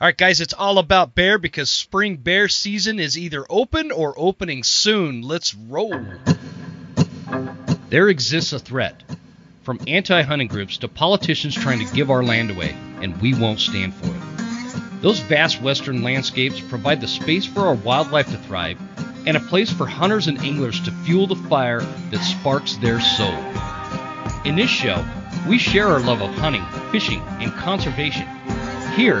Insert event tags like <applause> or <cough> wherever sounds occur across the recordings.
All right, guys, it's all about bear because spring bear season is either open or opening soon. Let's roll. There exists a threat from anti hunting groups to politicians trying to give our land away, and we won't stand for it. Those vast western landscapes provide the space for our wildlife to thrive and a place for hunters and anglers to fuel the fire that sparks their soul. In this show, we share our love of hunting, fishing, and conservation. Here,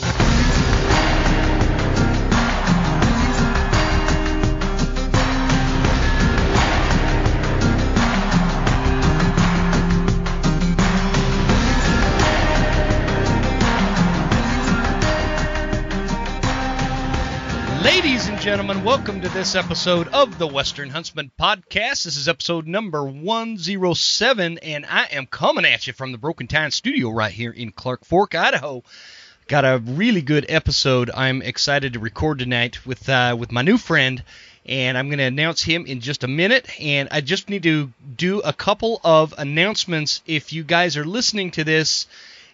Gentlemen, welcome to this episode of the Western Huntsman Podcast. This is episode number 107, and I am coming at you from the Broken Tine studio right here in Clark Fork, Idaho. Got a really good episode I'm excited to record tonight with uh, with my new friend, and I'm going to announce him in just a minute. And I just need to do a couple of announcements. If you guys are listening to this,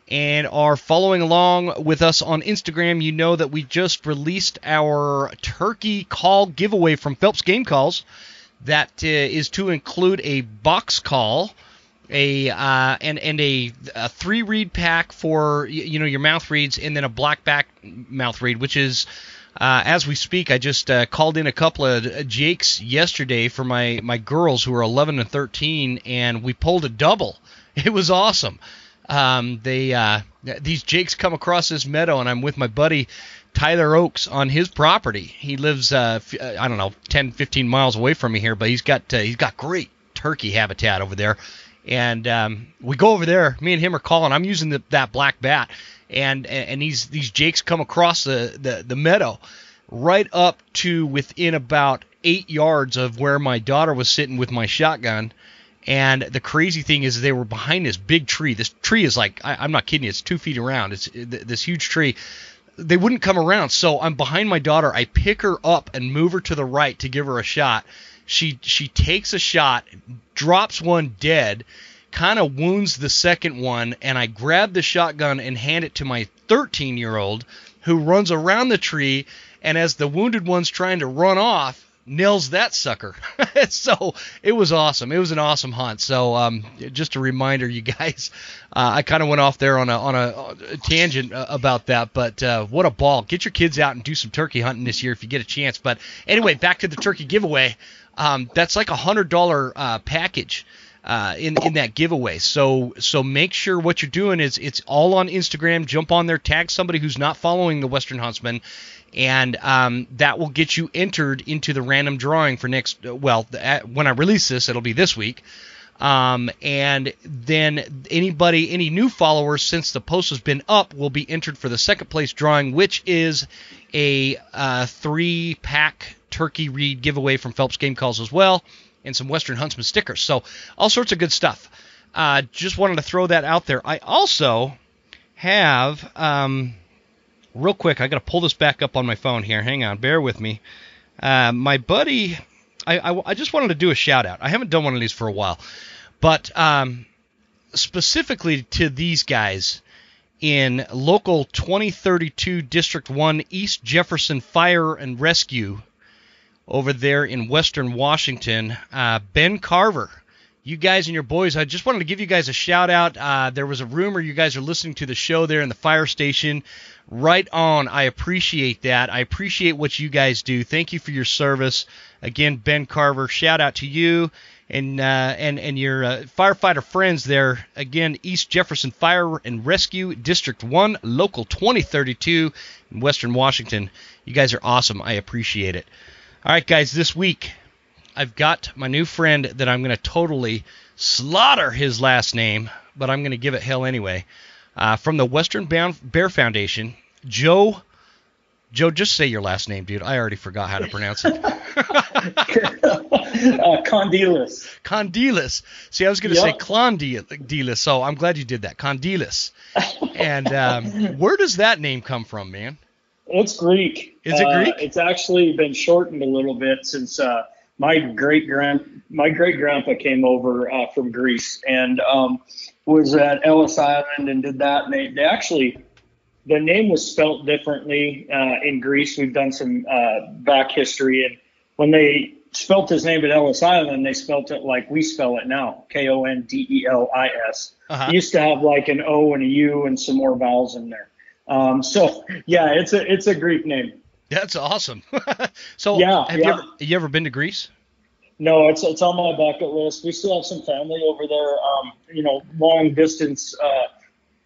and are following along with us on Instagram, you know that we just released our turkey call giveaway from Phelps Game Calls. That uh, is to include a box call, a uh, and and a, a three reed pack for you know your mouth reeds, and then a black back mouth reed, which is. Uh, as we speak, I just uh, called in a couple of jakes yesterday for my, my girls who are 11 and 13, and we pulled a double. <laughs> It was awesome um, they uh, these jakes come across this meadow, and I'm with my buddy Tyler Oaks on his property. He lives uh, I don't know 10, 15 miles away from me here, but he's got uh, he's got great turkey habitat over there. And um, we go over there. Me and him are calling. I'm using the, that black bat, and and these these jakes come across the, the the meadow, right up to within about eight yards of where my daughter was sitting with my shotgun and the crazy thing is, they were behind this big tree. This tree is like, I, am not kidding you, it's two feet around. It's this huge tree. They wouldn't come around, so I'm behind my daughter. I pick her up and move her to the right to give her a shot. She she takes a shot, drops one dead, kind of wounds the second one, and I grab the shotgun and hand it to my 13 year old, who runs around the tree. And as the wounded one's trying to run off, nails that sucker. <laughs> so it was awesome. It was an awesome hunt. So um, just a reminder, you guys. <laughs> Uh, I kind of went off there on a on a, a tangent uh, about that, but uh, what a ball! Get your kids out and do some turkey hunting this year if you get a chance. But anyway, back to the turkey giveaway. Um, that's like a hundred dollar uh, package. Uh, in in that giveaway. So so make sure what you're doing is it's all on Instagram. Jump on there, tag somebody who's not following the Western Huntsman, and um, that will get you entered into the random drawing for next. Well, when I release this, it'll be this week. Um, and then anybody, any new followers since the post has been up, will be entered for the second place drawing, which is a uh, three pack turkey reed giveaway from Phelps Game Calls as well, and some Western Huntsman stickers. So all sorts of good stuff. Uh, just wanted to throw that out there. I also have. Um, real quick, I got to pull this back up on my phone here. Hang on, bear with me. Uh, my buddy, I, I, I, just wanted to do a shout out. I haven't done one of these for a while, but um, specifically to these guys in local 2032 District 1 East Jefferson Fire and Rescue over there in Western Washington. Uh, ben Carver you guys and your boys. I just wanted to give you guys a shout out. Uh, there was a rumor you guys are listening to the show there in the fire station. Right on. I appreciate that. I appreciate what you guys do. Thank you for your service. Again, Ben Carver, shout out to you and uh, and and your uh, firefighter friends there. Again, East Jefferson Fire and Rescue District 1, Local 2032 in Western Washington. You guys are awesome. I appreciate it. All right, guys, this week I've got my new friend that I'm going to totally slaughter his last name, but I'm going to give it hell anyway. Uh, from the Western Bear Foundation, Joe. Joe, just say your last name, dude. I already forgot how to pronounce it. <laughs> uh, Kondelis. Kondelis. See, I was going to yep. say Clondilis, so I'm glad you did that. Kondelis. and um, where does that name come from, man? It's Greek. Is it Greek? Uh, it's actually been shortened a little bit since uh, my great grand my great grandpa came over uh, from Greece and um, was at Ellis Island and did that. And they, they actually the name was spelt differently uh, in Greece. We've done some uh, back history, and when they spelt his name at Ellis Island, they spelt it like we spell it now, K O N D E L I S. Uh-huh. Used to have like an O and a U and some more vowels in there. Um, so yeah, it's a it's a Greek name. That's awesome. <laughs> so yeah, have yeah. you ever you ever been to Greece? No, it's it's on my bucket list. We still have some family over there. Um, you know, long distance uh,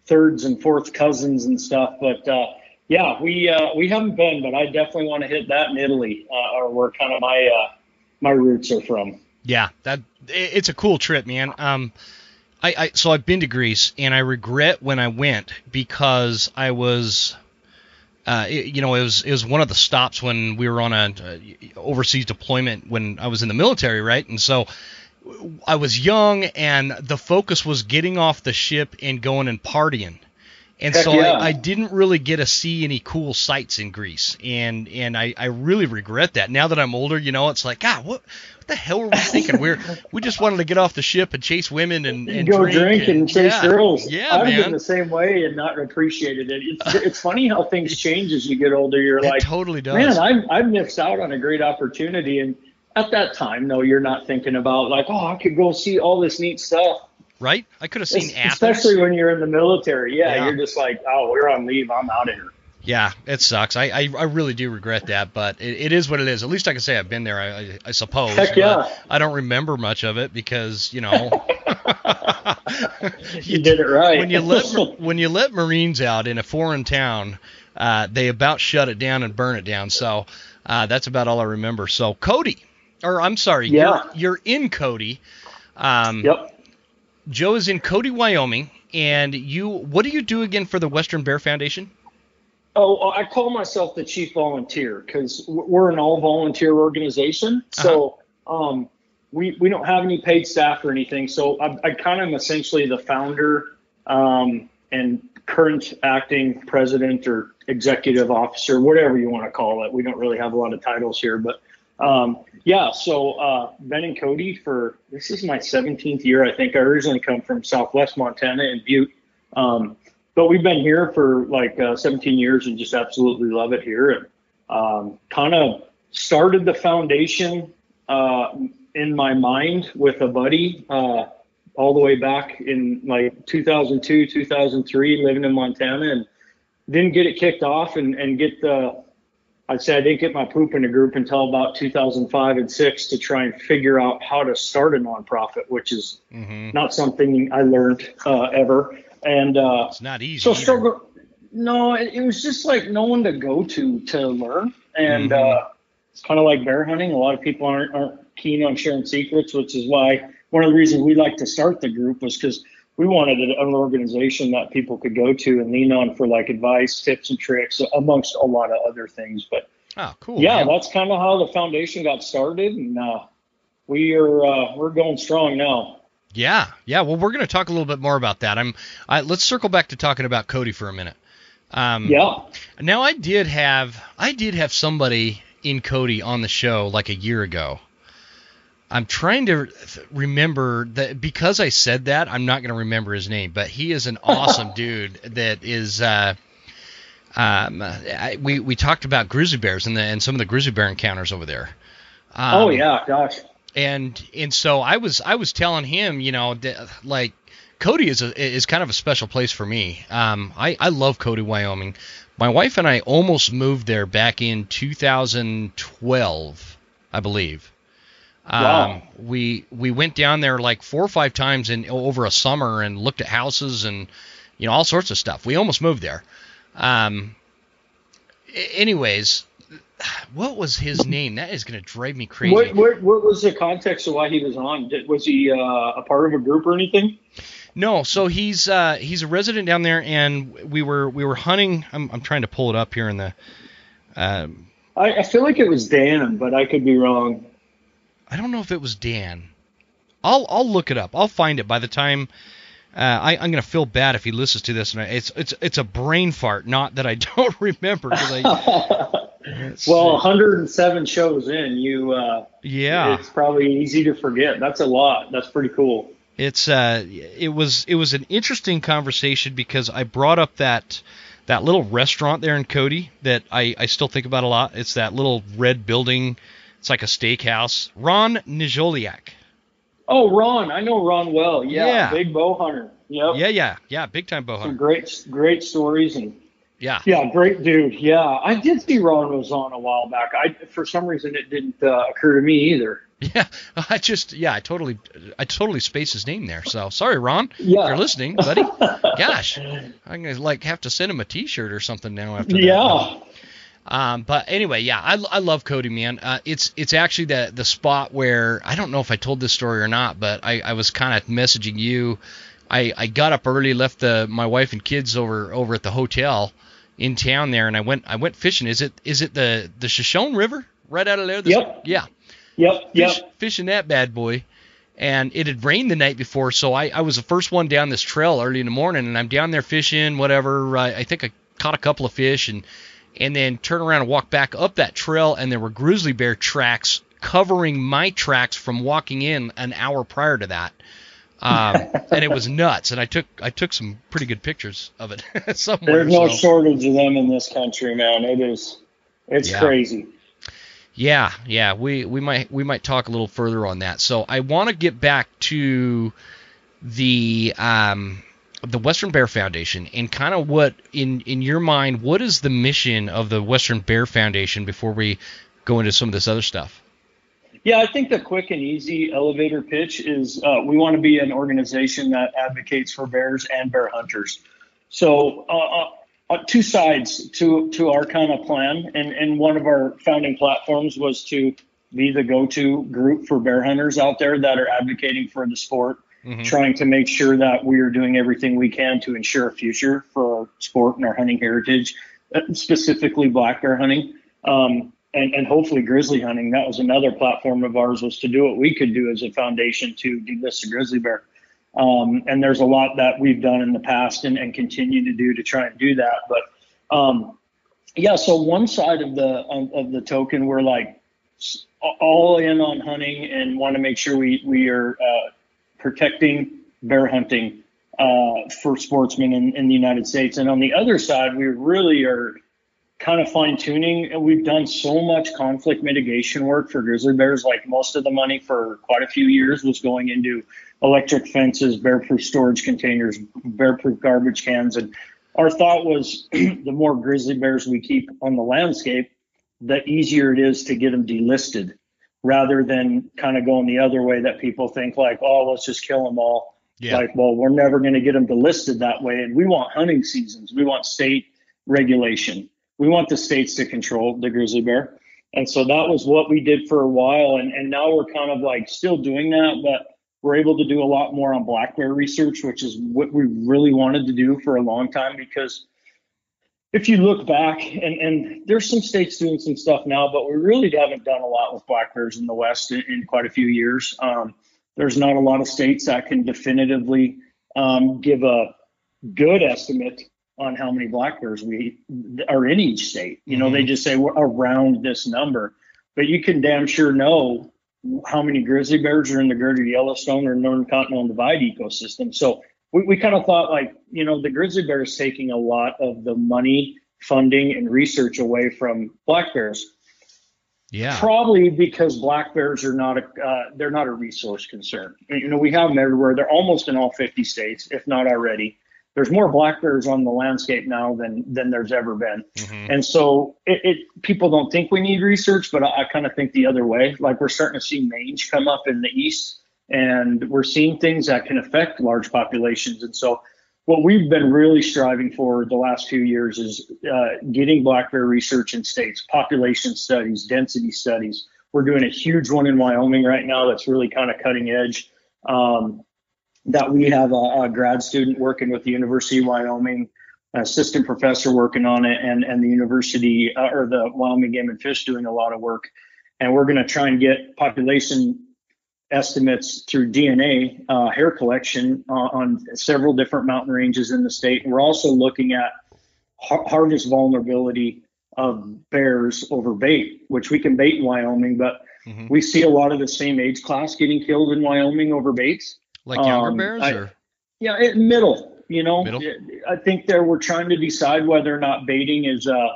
thirds and fourth cousins and stuff. But uh, yeah, we uh, we haven't been, but I definitely want to hit that in Italy, uh, or where kind of my uh, my roots are from. Yeah, that it's a cool trip, man. Um, I, I so I've been to Greece, and I regret when I went because I was. Uh, it, you know, it was it was one of the stops when we were on a uh, overseas deployment when I was in the military, right? And so I was young, and the focus was getting off the ship and going and partying and Heck so yeah. I, I, didn't really get to see any cool sights in Greece, and and I, I really regret that. Now that I'm older, you know, it's like, God, what what the hell were we thinking? We're we just wanted to get off the ship and chase women and, and go drink, drink and, and, chase yeah, girls. Yeah, I've been the same way and not appreciated it. It's, it's funny how things change as you get older. You're it like, totally does. Man, I've I've missed out on a great opportunity, and at that time, no, you're not thinking about like, oh, I could go see all this neat stuff right? I could have seen Athens. Especially when you're in the military. Yeah, yeah, you're just like, oh, we're on leave. I'm out of here. Yeah, it sucks. I, I, I really do regret that, but it, it is what it is. At least I can say I've been there. I, I, I suppose. Heck yeah. I don't remember much of it because you know. <laughs> you did it right. when you let when you let Marines out in a foreign town, uh, they about shut it down and burn it down. So uh, that's about all I remember. So Cody, or I'm sorry, yeah. you're, you're in Cody. Um, yep. Joe is in Cody, Wyoming, and you. What do you do again for the Western Bear Foundation? Oh, I call myself the chief volunteer because we're an all volunteer organization. So uh-huh. um, we we don't have any paid staff or anything. So I, I kind of am essentially the founder um, and current acting president or executive officer, whatever you want to call it. We don't really have a lot of titles here, but um, yeah, so uh, Ben and Cody for this is my 17th year. I think I originally come from Southwest Montana and Butte, um, but we've been here for like uh, 17 years and just absolutely love it here. And um, kind of started the foundation uh, in my mind with a buddy uh, all the way back in like 2002, 2003, living in Montana, and didn't get it kicked off and, and get the I'd say I didn't get my poop in a group until about 2005 and six to try and figure out how to start a nonprofit, which is mm-hmm. not something I learned uh, ever. And uh, it's not easy. So struggle. No, it, it, was just like no one to go to to learn, and mm-hmm. uh, it's kind of like bear hunting. A lot of people aren't, aren't keen on sharing secrets, which is why one of the reasons we like to start the group was because we wanted an organization that people could go to and lean on for like advice, tips, and tricks, amongst a lot of other things. But oh, cool. Yeah, man. that's kind of how the foundation got started, and uh, we are uh, we're going strong now. Yeah, yeah. Well, we're going to talk a little bit more about that. I'm. I, let's circle back to talking about Cody for a minute. Um, yeah. Now I did have I did have somebody in Cody on the show like a year ago. I'm trying to remember that because I said that, I'm not going to remember his name, but he is an <laughs> awesome dude that is. Uh, um, I, we we talked about grizzly bears and the, and some of the grizzly bear encounters over there. Um, oh yeah, gosh. And and so I was I was telling him, you know, that, like Cody is a, is kind of a special place for me. Um, I I love Cody, Wyoming. My wife and I almost moved there back in 2012, I believe. Wow. Um, we we went down there like four or five times in over a summer and looked at houses and you know all sorts of stuff. We almost moved there. Um, anyways, what was his name? That is going to drive me crazy. What, what, what, was the context of why he was on? Did, was he uh, a part of a group or anything? No, so he's uh, he's a resident down there, and we were we were hunting. I'm, I'm trying to pull it up here in the. Um, I, I feel like it was Dan, but I could be wrong. I don't know if it was Dan. I'll I'll look it up. I'll find it by the time. Uh, I, am gonna feel bad if he listens to this, and I, it's it's it's a brain fart. Not that I <laughs> don't remember. I, <laughs> well, 107 shows in, you uh, yeah, it's probably easy to forget. That's a lot. That's pretty cool. It's uh, it was it was an interesting conversation because I brought up that that little restaurant there in Cody that I I still think about a lot. It's that little red building. It's like a steakhouse. Ron Nijoliak. Oh, Ron, I know Ron well. Yeah, Yeah. big bow hunter. Yep. Yeah, yeah, yeah. Big time bow hunter. Some great, great stories and Yeah. yeah, great dude. Yeah, I did see Ron was on a while back. I for some reason it didn't uh, occur to me either. Yeah, <laughs> I just yeah, I totally I totally spaced his name there. So sorry, Ron. Yeah. If you're listening, buddy. <laughs> Gosh, I'm gonna like have to send him a T-shirt or something now after that. Yeah. Um, but anyway, yeah, I, I love Cody, man. Uh, it's it's actually the the spot where I don't know if I told this story or not, but I, I was kind of messaging you. I, I got up early, left the my wife and kids over over at the hotel in town there, and I went I went fishing. Is it is it the the Shoshone River right out of there? The- Yep. Yeah Yep. Yep. fishing that bad boy. And it had rained the night before, so I, I was the first one down this trail early in the morning, and I'm down there fishing, whatever. I, I think I caught a couple of fish, and and then turn around and walk back up that trail, and there were grizzly bear tracks covering my tracks from walking in an hour prior to that. Um, <laughs> and it was nuts, and I took I took some pretty good pictures of it <laughs> somewhere. There's no so- shortage of them in this country, man. It is. It's Yeah. crazy. Yeah, yeah, we we might we might talk a little further on that. So I want to get back to the um the Western Bear Foundation and kind of what in in your mind what is the mission of the Western Bear Foundation before we go into some of this other stuff. Yeah, I think the quick and easy elevator pitch is uh, we want to be an organization that advocates for bears and bear hunters. So, uh, uh, uh, two sides to to our kind of plan, and and one of our founding platforms was to be the go-to group for bear hunters out there that are advocating for the sport, Mhm. trying to make sure that we are doing everything we can to ensure a future for our sport and our hunting heritage, uh, specifically black bear hunting. Um, and, and hopefully grizzly hunting. That was another platform of ours was to do what we could do as a foundation to delist the grizzly bear. Um, and there's a lot that we've done in the past and, and continue to do to try and do that. But um, yeah, so one side of the of the token, we're like all in on hunting and want to make sure we we are uh, protecting bear hunting uh, for sportsmen in, in the United States. And on the other side, we really are kind of fine tuning. And we've done so much conflict mitigation work for grizzly bears. Like most of the money for quite a few years was going into electric fences, bear-proof storage containers, bear-proof garbage cans, and our thought was <clears throat> the more grizzly bears we keep on the landscape, the easier it is to get them delisted, rather than kind of going the other way that people think like, oh, let's just kill them all. Yeah. Like, well, we're never going to get them delisted that way, and we want hunting seasons. We want state regulation. We want the states to control the grizzly bear. And so that was what we did for a while. And, and now we're kind of like still doing that, but we're able to do a lot more on black bear research, which is what we really wanted to do for a long time because if you look back and, and there's some states doing some stuff now, but we really haven't done a lot with black bears in the West in, in quite a few years. Um, there's not a lot of states that can definitively um, give a good estimate on how many black bears we are in each state. You know, they just say we're around this number, but you can damn sure know how many grizzly bears are in the Greater Yellowstone or Northern Continental Divide ecosystem. So we, we kind of thought like, you know, the grizzly bear is taking a lot of the money, funding, and research away from black bears. Yeah. Probably because black bears are not a uh, they're not a resource concern. You know, we have them everywhere. They're almost in all 50 states, if not already. There's more black bears on the landscape now than than there's ever been. Mhm. And so it, it people don't think we need research, but I, I kind of think the other way. Like we're starting to see mange come up in the east, and we're seeing things that can affect large populations. And so what we've been really striving for the last few years is uh, getting black bear research in states, population studies, density studies. We're doing a huge one in Wyoming right now that's really kind of cutting edge. Um, that we have a, a grad student working with the University of Wyoming, an assistant professor working on it, and and the University uh, or the Wyoming Game and Fish doing a lot of work. And we're going to try and get population estimates through DNA uh, hair collection uh, on several different mountain ranges in the state. And we're also looking at har- harvest vulnerability of bears over bait, which we can bait in Wyoming, but mm-hmm. we see a lot of the same age class getting killed in Wyoming over baits. Like younger um, bears, I, or yeah, it, middle. You know, middle? I think there we're trying to decide whether or not baiting is uh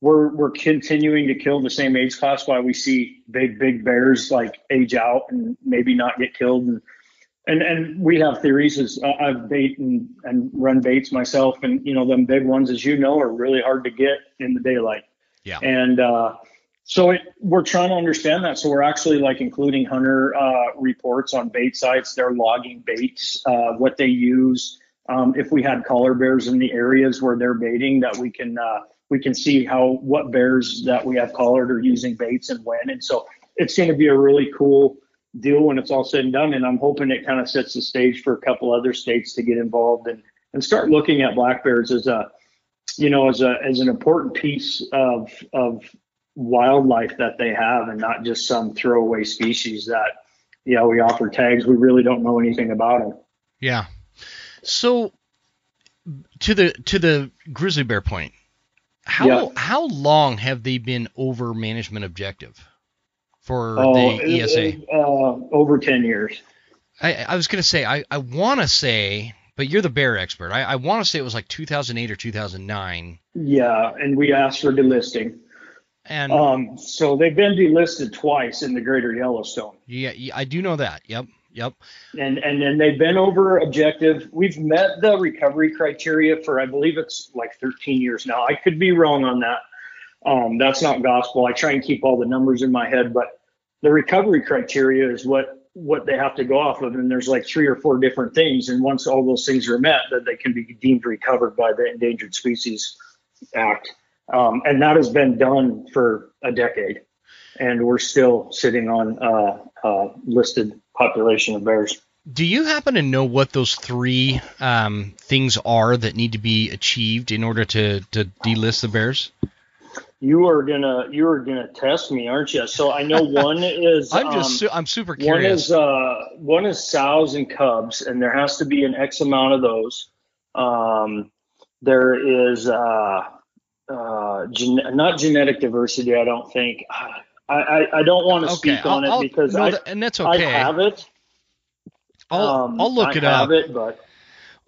we're we're continuing to kill the same age class while we see big big bears like age out and maybe not get killed. And and and we have theories as I've bait and, and run baits myself and you know them big ones as you know are really hard to get in the daylight. Yeah. And uh, so it, we're trying to understand that. So we're actually like including hunter uh, reports on bait sites. They're logging baits uh, what they use. Um, if we had collar bears in the areas where they're baiting that we can uh, we can see how what bears that we have collared are using baits and when. And so it's going to be a really cool deal when it's all said and done. And I'm hoping it kind of sets the stage for a couple other states to get involved and and start looking at black bears as a you know as a as an important piece of of wildlife that they have and not just some throwaway species that you know we offer tags we really don't know anything about them yeah so to the to the grizzly bear point how yeah. how long have they been over management objective for oh, the ESA? Uh, over ten years. I, I was going to say I, I want to say, but you're the bear expert. I, I want to say it was like 2008 or 2009. Yeah, and we asked for delisting. And um, so they've been delisted twice in the Greater Yellowstone. Yeah, I do know that. Yep. Yep. And and then they've been over objective. We've met the recovery criteria for I believe it's like 13 years now. I could be wrong on that. Um, that's not gospel. I try and keep all the numbers in my head, but the recovery criteria is what what they have to go off of, and there's like three or four different things. And once all those things are met, that they can be deemed recovered by the Endangered Species Act. Um, and that has been done for a decade, and we're still sitting on uh, uh, listed population of bears. Do you happen to know what those three um, things are that need to be achieved in order to, to delist the bears? You are gonna you are gonna test me, aren't you? So I know one <laughs> is I'm just um, su- I'm super curious. One is uh, one is sows and cubs, and there has to be an X amount of those. Um, there is uh, uh, gen- not genetic diversity. I don't think. I, I, I don't want to okay, speak on I'll, it because no, I and that's okay. I have it. I'll um, I'll look I it up. It, but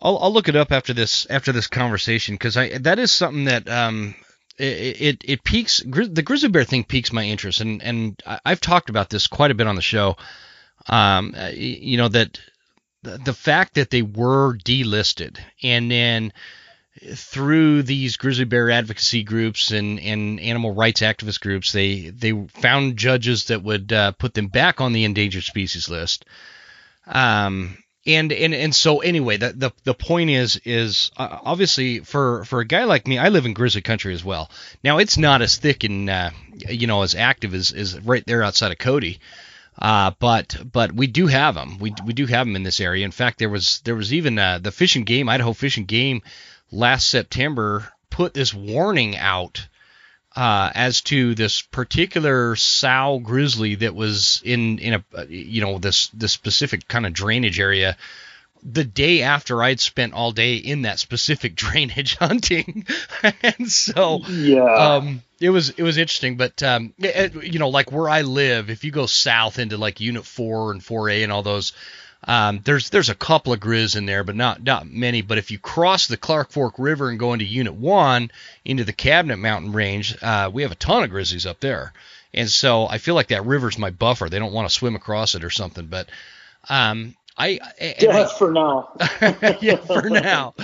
I'll I'll look it up after this after this conversation because I that is something that um it it, it piques the grizzly bear thing piques my interest and and I've talked about this quite a bit on the show. Um, you know that the, the fact that they were delisted and then through these grizzly bear advocacy groups and, and animal rights activist groups, they they found judges that would uh, put them back on the endangered species list. Um, and and and so anyway, the the, the point is is uh, obviously for for a guy like me, I live in grizzly country as well. Now it's not as thick and uh, you know as active as as right there outside of Cody. Uh, but but we do have them. We, we do have them in this area. In fact, there was there was even uh, the fishing Game Idaho fishing Game last September put this warning out uh, as to this particular sow grizzly that was in in a you know this this specific kind of drainage area the day after I'd spent all day in that specific <laughs> drainage hunting, <laughs> and so yeah, um, it was it was interesting. But um, it, you know, like where I live, if you go south into like Unit Four and Four A and all those, um, there's there's a couple of grizz in there, but not not many. But if you cross the Clark Fork River and go into Unit One into the Cabinet Mountain Range, uh, we have a ton of grizzlies up there. And so I feel like that river's my buffer. They don't want to swim across it or something. But um, I <laughs> yeah, for now. yeah, for now.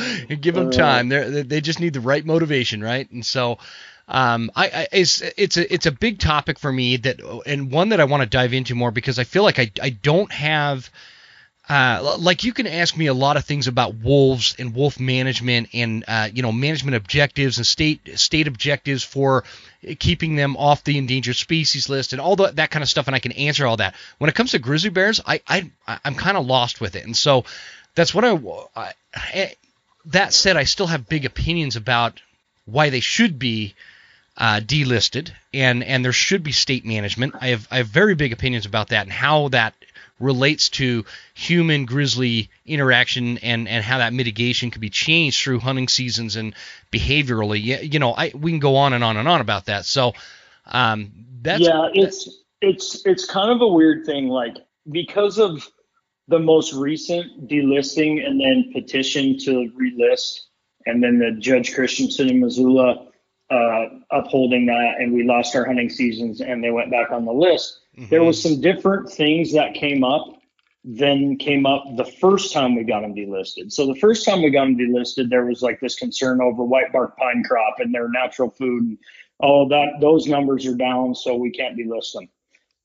Give them time. They they just need the right motivation, right? And so. Um, I, I, it's it's a it's a big topic for me that and one that I want to dive into more because I feel like I I don't have uh, like you can ask me a lot of things about wolves and wolf management and uh, you know management objectives and state state objectives for keeping them off the endangered species list and all the, that kind of stuff and I can answer all that. When it comes to grizzly bears, I, I I'm kind of lost with it, and so that's what I, I. Eh, that said, I still have big opinions about why they should be uh, delisted and and there should be state management. I have I have very big opinions about that and how that relates to human grizzly interaction and, and how that mitigation could be changed through hunting seasons and behaviorally. You know, I, we can go on and on and on about that. So um, that's yeah, it's it's it's kind of a weird thing, like because of the most recent delisting and then petition to relist, and then the Judge Christensen in Missoula uh, upholding that, and we lost our hunting seasons, and they went back on the list. Mm-hmm. There was some different things that came up than came up the first time we got them delisted. So the first time we got them delisted, there was like this concern over white bark pine crop and their natural food. And, oh, that those numbers are down, so we can't delist them.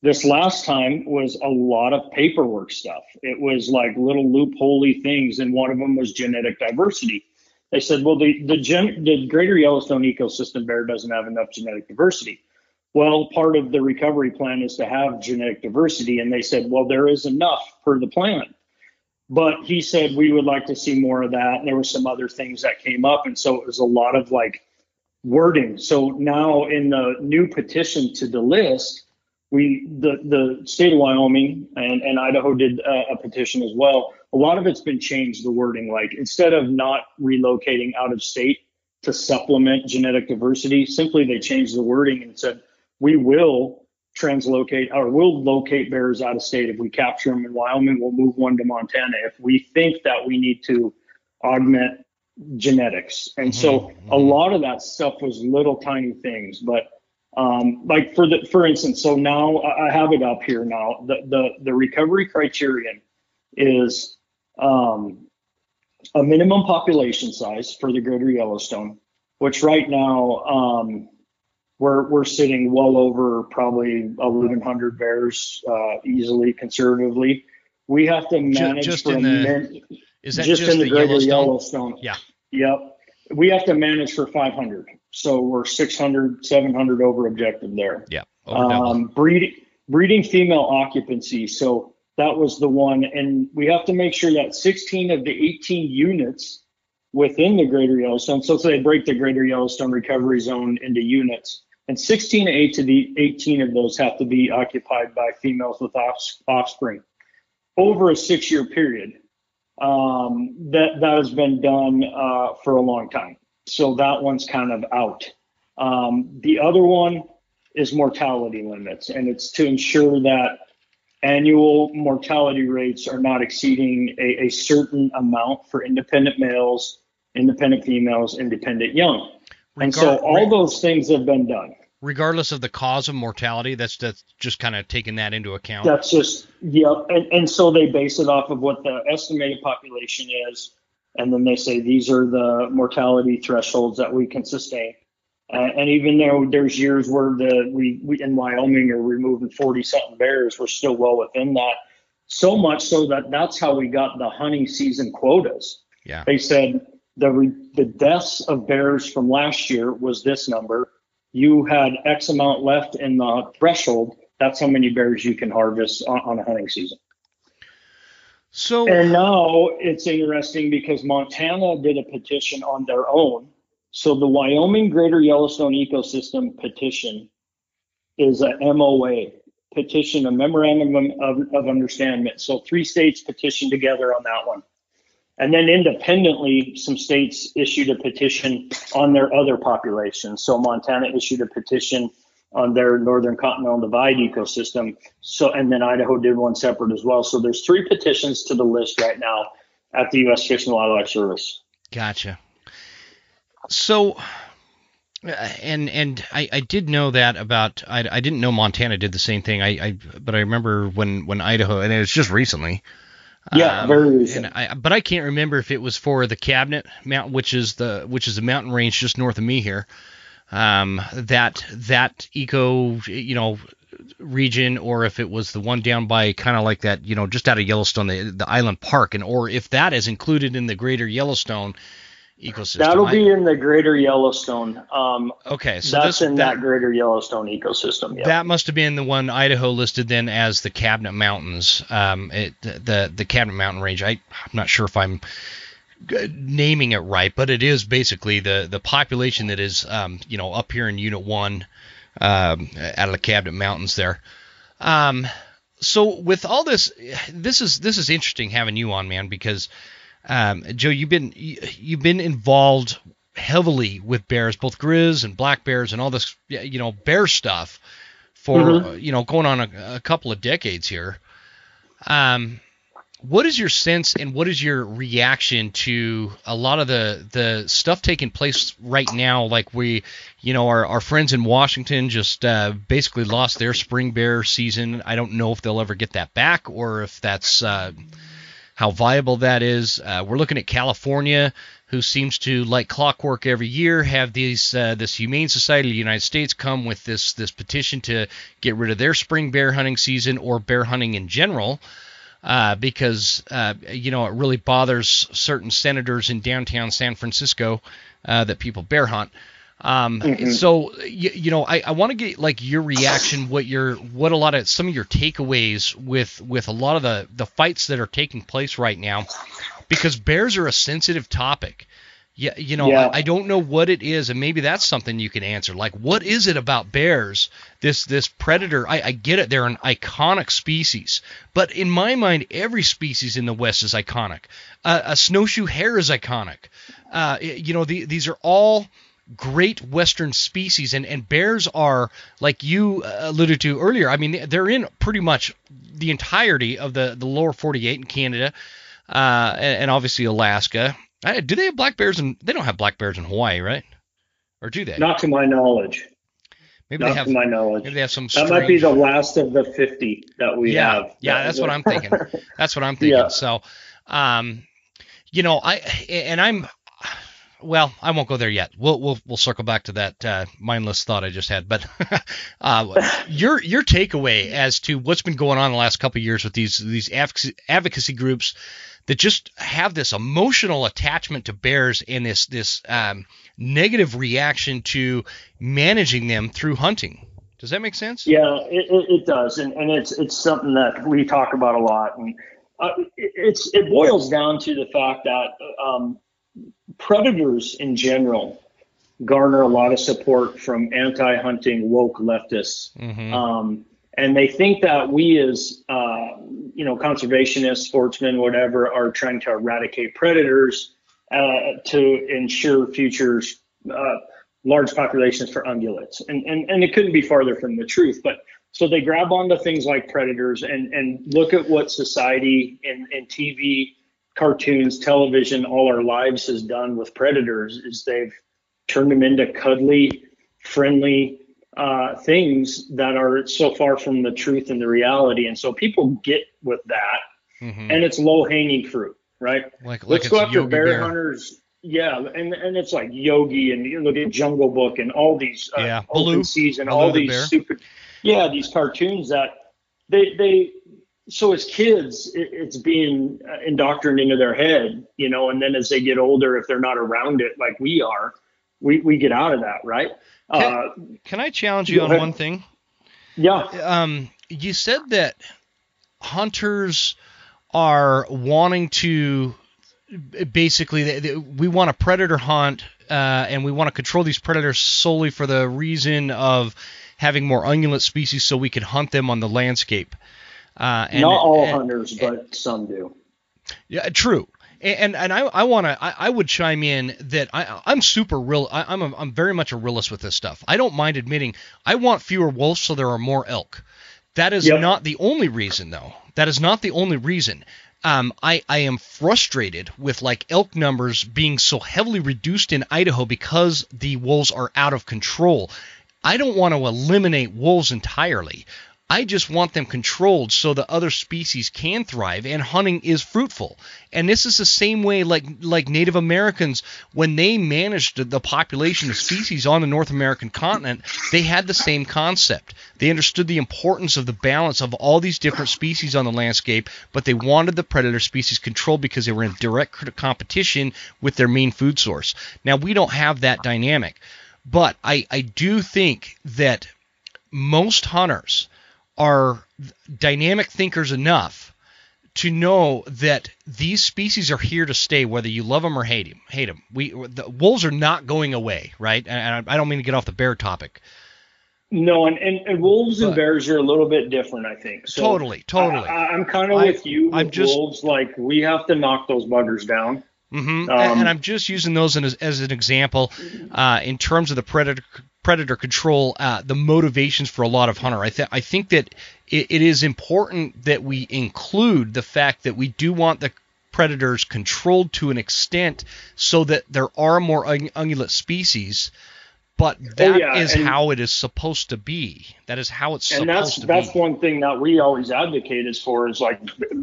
This last time was a lot of paperwork stuff. It was like little loopholey things, and one of them was genetic diversity. They said, well, the the, gen, the greater Yellowstone ecosystem bear doesn't have enough genetic diversity. Well, part of the recovery plan is to have genetic diversity, and they said, well, there is enough per the plan. But he said we would like to see more of that. And there were some other things that came up, and so it was a lot of like wording. So now in the new petition to delist, we the the state of Wyoming and, and Idaho did a, a, petition as well. A lot of it's been changed. The wording, like instead of not relocating out of state to supplement genetic diversity, simply they changed the wording and said we will translocate or we'll locate bears out of state if we capture them in Wyoming. We'll move one to Montana if we think that we need to augment genetics. And so a mm-hmm. lot of that stuff was little tiny things, but um, like for the for instance, so now I have it up here now. The the the recovery criterion is um, a minimum population size for the greater Yellowstone, which right now um, we're we're sitting well over probably 1,100 bears uh, easily, conservatively. We have to manage just, just in the is that just, just in the, the greater Yellowstone? Yellowstone? Yeah. Yep. We have to manage for 500. So we're 600, 700 over objective there. Yeah. Um, breeding, breeding female occupancy. So that was the one. And we have to make sure that 16 of the 18 units within the greater Yellowstone, so they break the greater Yellowstone recovery zone into units. And 16 to 8 to the 18 of those have to be occupied by females with offspring over a six year period. Um, that, that has been done uh, for a long time. So that one's kind of out. Um, the other one is mortality limits, and it's to ensure that annual mortality rates are not exceeding a, a certain amount for independent males, independent females, independent young. And so all those things have been done. Regardless of the cause of mortality, that's that's just kind of taking that into account. That's just yeah, and, and so they base it off of what the estimated population is and then they say these are the mortality thresholds that we can sustain. Uh, and even though there's years where the we, we in Wyoming are removing 40 something bears, we're still well within that. So much so that that's how we got the hunting season quotas. Yeah. They said the re, the deaths of bears from last year was this number. You had X amount left in the threshold. That's how many bears you can harvest on, on a hunting season. So and now it's interesting because Montana did a petition on their own. So the Wyoming Greater Yellowstone Ecosystem petition is a MOA petition, a memorandum of, of understanding. So three states petitioned together on that one. And then independently, some states issued a petition on their other populations. So Montana issued a petition on their northern continental divide ecosystem. So, and then Idaho did one separate as well. So there's three petitions to the list right now at the U.S. Fish and Wildlife Service. Gotcha. So, and and I, I did know that about I, I didn't know Montana did the same thing. I, I but I remember when when Idaho and it was just recently. Yeah, um, very recent. I, but I can't remember if it was for the Cabinet Mountain, which is the which is a mountain range just north of me here um, that that eco you know region or if it was the one down by kind of like that you know just out of Yellowstone the, the island park and or if that is included in the greater Yellowstone ecosystem. That'll be in the greater Yellowstone. Um, okay, so that's this, in that, that, greater Yellowstone ecosystem. Yeah. That must have been the one Idaho listed then as the Cabinet Mountains, um, it, the the Cabinet Mountain Range. I, I'm not sure if I'm naming it right, but it is basically the the population that is um, you know up here in Unit One um, out of the Cabinet Mountains there. Um, so with all this, this is this is interesting having you on, man, because um, Joe, you've been you've been involved heavily with bears, both grizz and black bears, and all this you know bear stuff for mm-hmm. you know going on a, a, couple of decades here. Um, what is your sense and what is your reaction to a lot of the the stuff taking place right now like we you know our, our friends in washington just uh, basically lost their spring bear season i don't know if they'll ever get that back or if that's uh, how viable that is uh, we're looking at california who seems to like clockwork every year have these uh, this humane society of the united states come with this this petition to get rid of their spring bear hunting season or bear hunting in general uh, because uh, you know it really bothers certain senators in downtown San Francisco uh, that people bear hunt. Um, mm-hmm. So you, you, know, I, I want to get like your reaction, what your what a lot of some of your takeaways with with a lot of the the fights that are taking place right now, because bears are a sensitive topic. Yeah, you know, yeah. I, I, don't know what it is, and maybe that's something you can answer. Like, what is it about bears? This this predator. I, I get it; they're an iconic species, but in my mind, every species in the West is iconic. Uh, a snowshoe hare is iconic. Uh, you know, the, these are all great Western species, and and bears are like you alluded to earlier. I mean, they're in pretty much the entirety of the the lower 48 in Canada. Uh, and, and obviously Alaska, I, do they have black bears and they don't have black bears in Hawaii, right? Or do they? Not to my knowledge. Maybe Not they have. To my knowledge. Maybe they have some. Strange... That might be the last of the fifty that we yeah, have. Yeah, that's what I'm thinking. <laughs> That's what I'm thinking. Yeah. So, um, you know, I and I'm. Well, I won't go there yet. We'll we'll we'll circle back to that uh, mindless thought I just had. But <laughs> uh, your your takeaway as to what's been going on the last couple years with these these advocacy, groups that just have this emotional attachment to bears and this this um, negative reaction to managing them through hunting. Does that make sense? Yeah, it, it does, and, and it's it's something that we talk about a lot, and uh, it's it boils down to the fact that um, predators in general garner a lot of support from anti-hunting woke leftists. Mm-hmm. Um, and they think that we as uh, you know conservationists sportsmen whatever are trying to eradicate predators uh, to ensure futures uh, large populations for ungulates and, and and it couldn't be farther from the truth but so they grab onto things like predators and and look at what society and, and tv cartoons television all our lives has done with predators is they've turned them into cuddly friendly uh, things that are so far from the truth and the reality. And so people get with that, mm-hmm. and it's low hanging fruit, right? Like, Let's like go after bear, bear, hunters. Yeah, and and it's like Yogi and you look at Jungle Book and all these uh, yeah. open Baloo. season, all these super yeah these cartoons that they they so as kids it, it's being indoctrinated into their head, you know, and then as they get older, if they're not around it like we are, we we get out of that, right? Can, uh, can I challenge you on ahead. one thing? Yeah. Um, you said that hunters are wanting to basically they, they, we want a predator hunt uh, and we want to control these predators solely for the reason of having more ungulate species so we can hunt them on the landscape. Uh, and, Not all and, hunters, but some do. Yeah, true and and I, I want to I, I, would chime in that I I'm super real I, am a, I'm very much a realist with this stuff. I don't mind admitting I want fewer wolves so there are more elk. That is yep. not the only reason though. That is not the only reason. Um, I, I am frustrated with like elk numbers being so heavily reduced in Idaho because the wolves are out of control. I don't want to eliminate wolves entirely. I just want them controlled so the other species can thrive and hunting is fruitful. And this is the same way like like Native Americans when they managed the population of species on the North American continent, they had the same concept. They understood the importance of the balance of all these different species on the landscape, but they wanted the predator species controlled because they were in direct competition with their main food source. Now we don't have that dynamic. But I, I do think that most hunters are dynamic thinkers enough to know that these species are here to stay, whether you love them or hate them. Hate them. We the wolves are not going away, right? And I don't mean to get off the bear topic, No, and, and, and wolves but, and bears are a little bit different, I think. So totally, totally. I, am kind of with you. With I'm just wolves. Like we have to knock those buggers down. Mm-hmm. Um, and I'm just using those as, as an example uh, in terms of the predator predator control, uh, the motivations for a lot of hunter. I, th- I think that it, it is important that we include the fact that we do want the predators controlled to an extent so that there are more ungulate species but oh, that oh, yeah. is and, how it is supposed to be. That is how it's and supposed to be. And that's one thing that we always advocate as far as like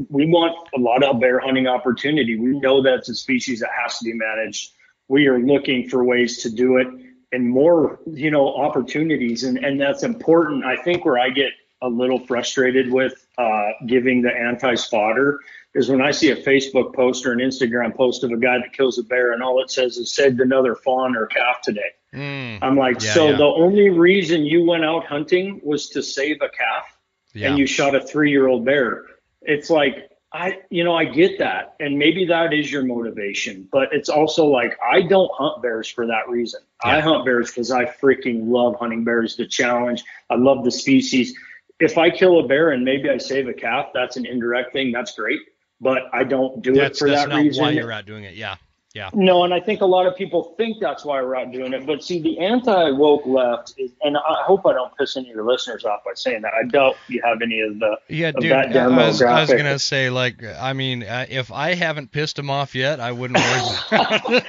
we want a lot of bear hunting opportunity. We know that's a species that has to be managed. We are looking for ways to do it and more, you know, opportunities, and and that's important. I think where I get a little frustrated with uh, giving the anti spotter is when I see a Facebook post or an Instagram post of a guy that kills a bear and all it says is saved another fawn or calf today. Mm, I'm like, yeah, so yeah. the only reason you went out hunting was to save a calf yeah. and you shot a three year old bear. It's like, I, you know, I get that. And maybe that is your motivation, but it's also like, I don't hunt bears for that reason. I hunt bears because I freaking love hunting bears, the challenge. I love the species. If I kill a bear and maybe I save a calf, that's an indirect thing. That's great. But I don't do that's, it for that reason. why you're out doing it. Yeah. Yeah. No, and I think a lot of people think that's why we're out doing it. But see, the anti woke left is, and I hope I don't piss any of your listeners off by saying that. I doubt you have any of the yeah, of dude. That I was, I was gonna say, like, I mean, uh, if I haven't pissed them off yet, I wouldn't worry.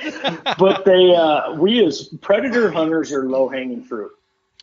<laughs> but they, uh, we as predator hunters are low hanging fruit,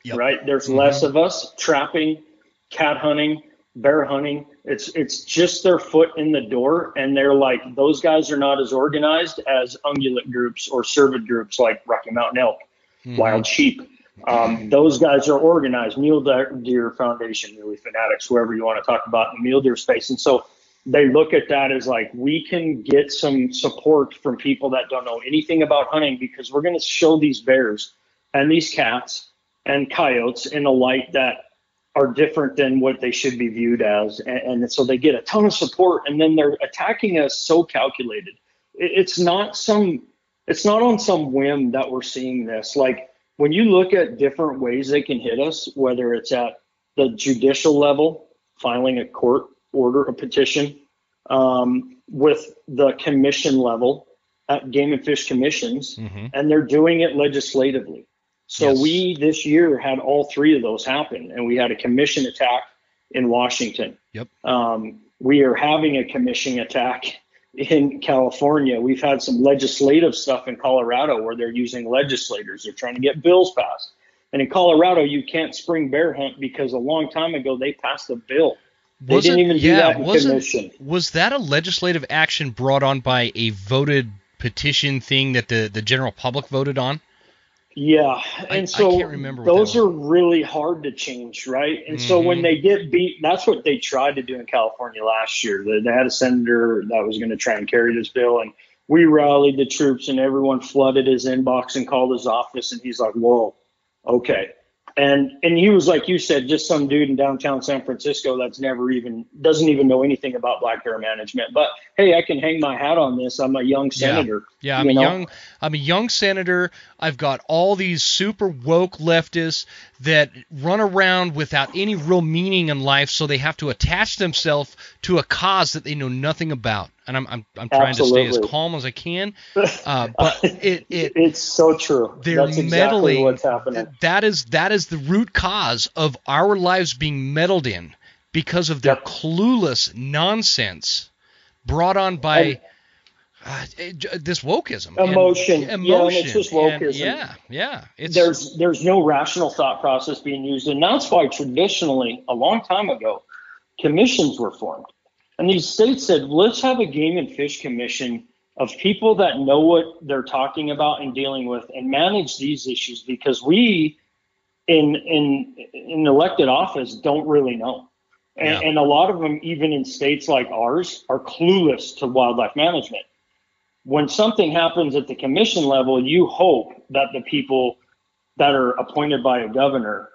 yep. right? There's mm-hmm. less of us trapping, cat hunting, bear hunting. It's it's just their foot in the door, and they're like those guys are not as organized as ungulate groups or cervid groups like Rocky Mountain Elk, mm-hmm. Wild Sheep. Um, those guys are organized. Mule Deer Foundation, Muley Fanatics, whoever you want to talk about in the mule deer space, and so they look at that as like we can get some support from people that don't know anything about hunting because we're going to show these bears and these cats and coyotes in a light that are different than what they should be viewed as. And, and, so they get a ton of support and then they're attacking us so calculated. It, it's not some, it's not on some whim that we're seeing this. Like when you look at different ways they can hit us, whether it's at the judicial level, filing a court order, a petition, um, with the commission level at game and fish commissions, mm-hmm. and they're doing it legislatively. So yes. we this year had all three of those happen, and we had a commission attack in Washington. Yep. Um, we are having a commission attack in California. We've had some legislative stuff in Colorado where they're using legislators. They're trying to get bills passed. And in Colorado, you can't spring bear hunt because a long time ago they passed a bill. They was didn't even do yeah, that in commission. Was that a legislative action brought on by a voted petition thing that the, the general public voted on? Yeah, and I, so I those are really hard to change, right? And mm-hmm. so when mm-hmm. they get beat, that's what they tried to do in California last year. They, they had a senator that was going to try and carry this bill, and we rallied the troops, and everyone flooded his inbox and called his office, and he's like, "Whoa, okay." And and he was like you said, just some dude in downtown San Francisco that's never even doesn't even know anything about black bear management. But hey, I can hang my hat on this. I'm a young senator. Yeah, yeah I'm a know? young I'm a young senator. I've got all these super woke leftists that run around without any real meaning in life, so they have to attach themselves to a cause that they know nothing about. And I'm I'm, I'm trying Absolutely. to stay as calm as I can. <laughs> Uh, but it, it it's so true. They're That's exactly meddling. What's happening. That is that is the root cause of our lives being meddled in because of their yep. clueless nonsense brought on by. And, uh, this wokeism, emotion, and, emotion, yeah, it's just wokeism. Yeah, yeah. It's, there's there's no rational thought process being used, and that's why traditionally, a long time ago, commissions were formed, and these states said, let's have a game and fish commission of people that know what they're talking about and dealing with, and manage these issues because we, in in in elected office, don't really know. And, yeah. and, a lot of them, even in states like ours, are clueless to wildlife management when something happens at the commission level, you hope that the people that are appointed by a governor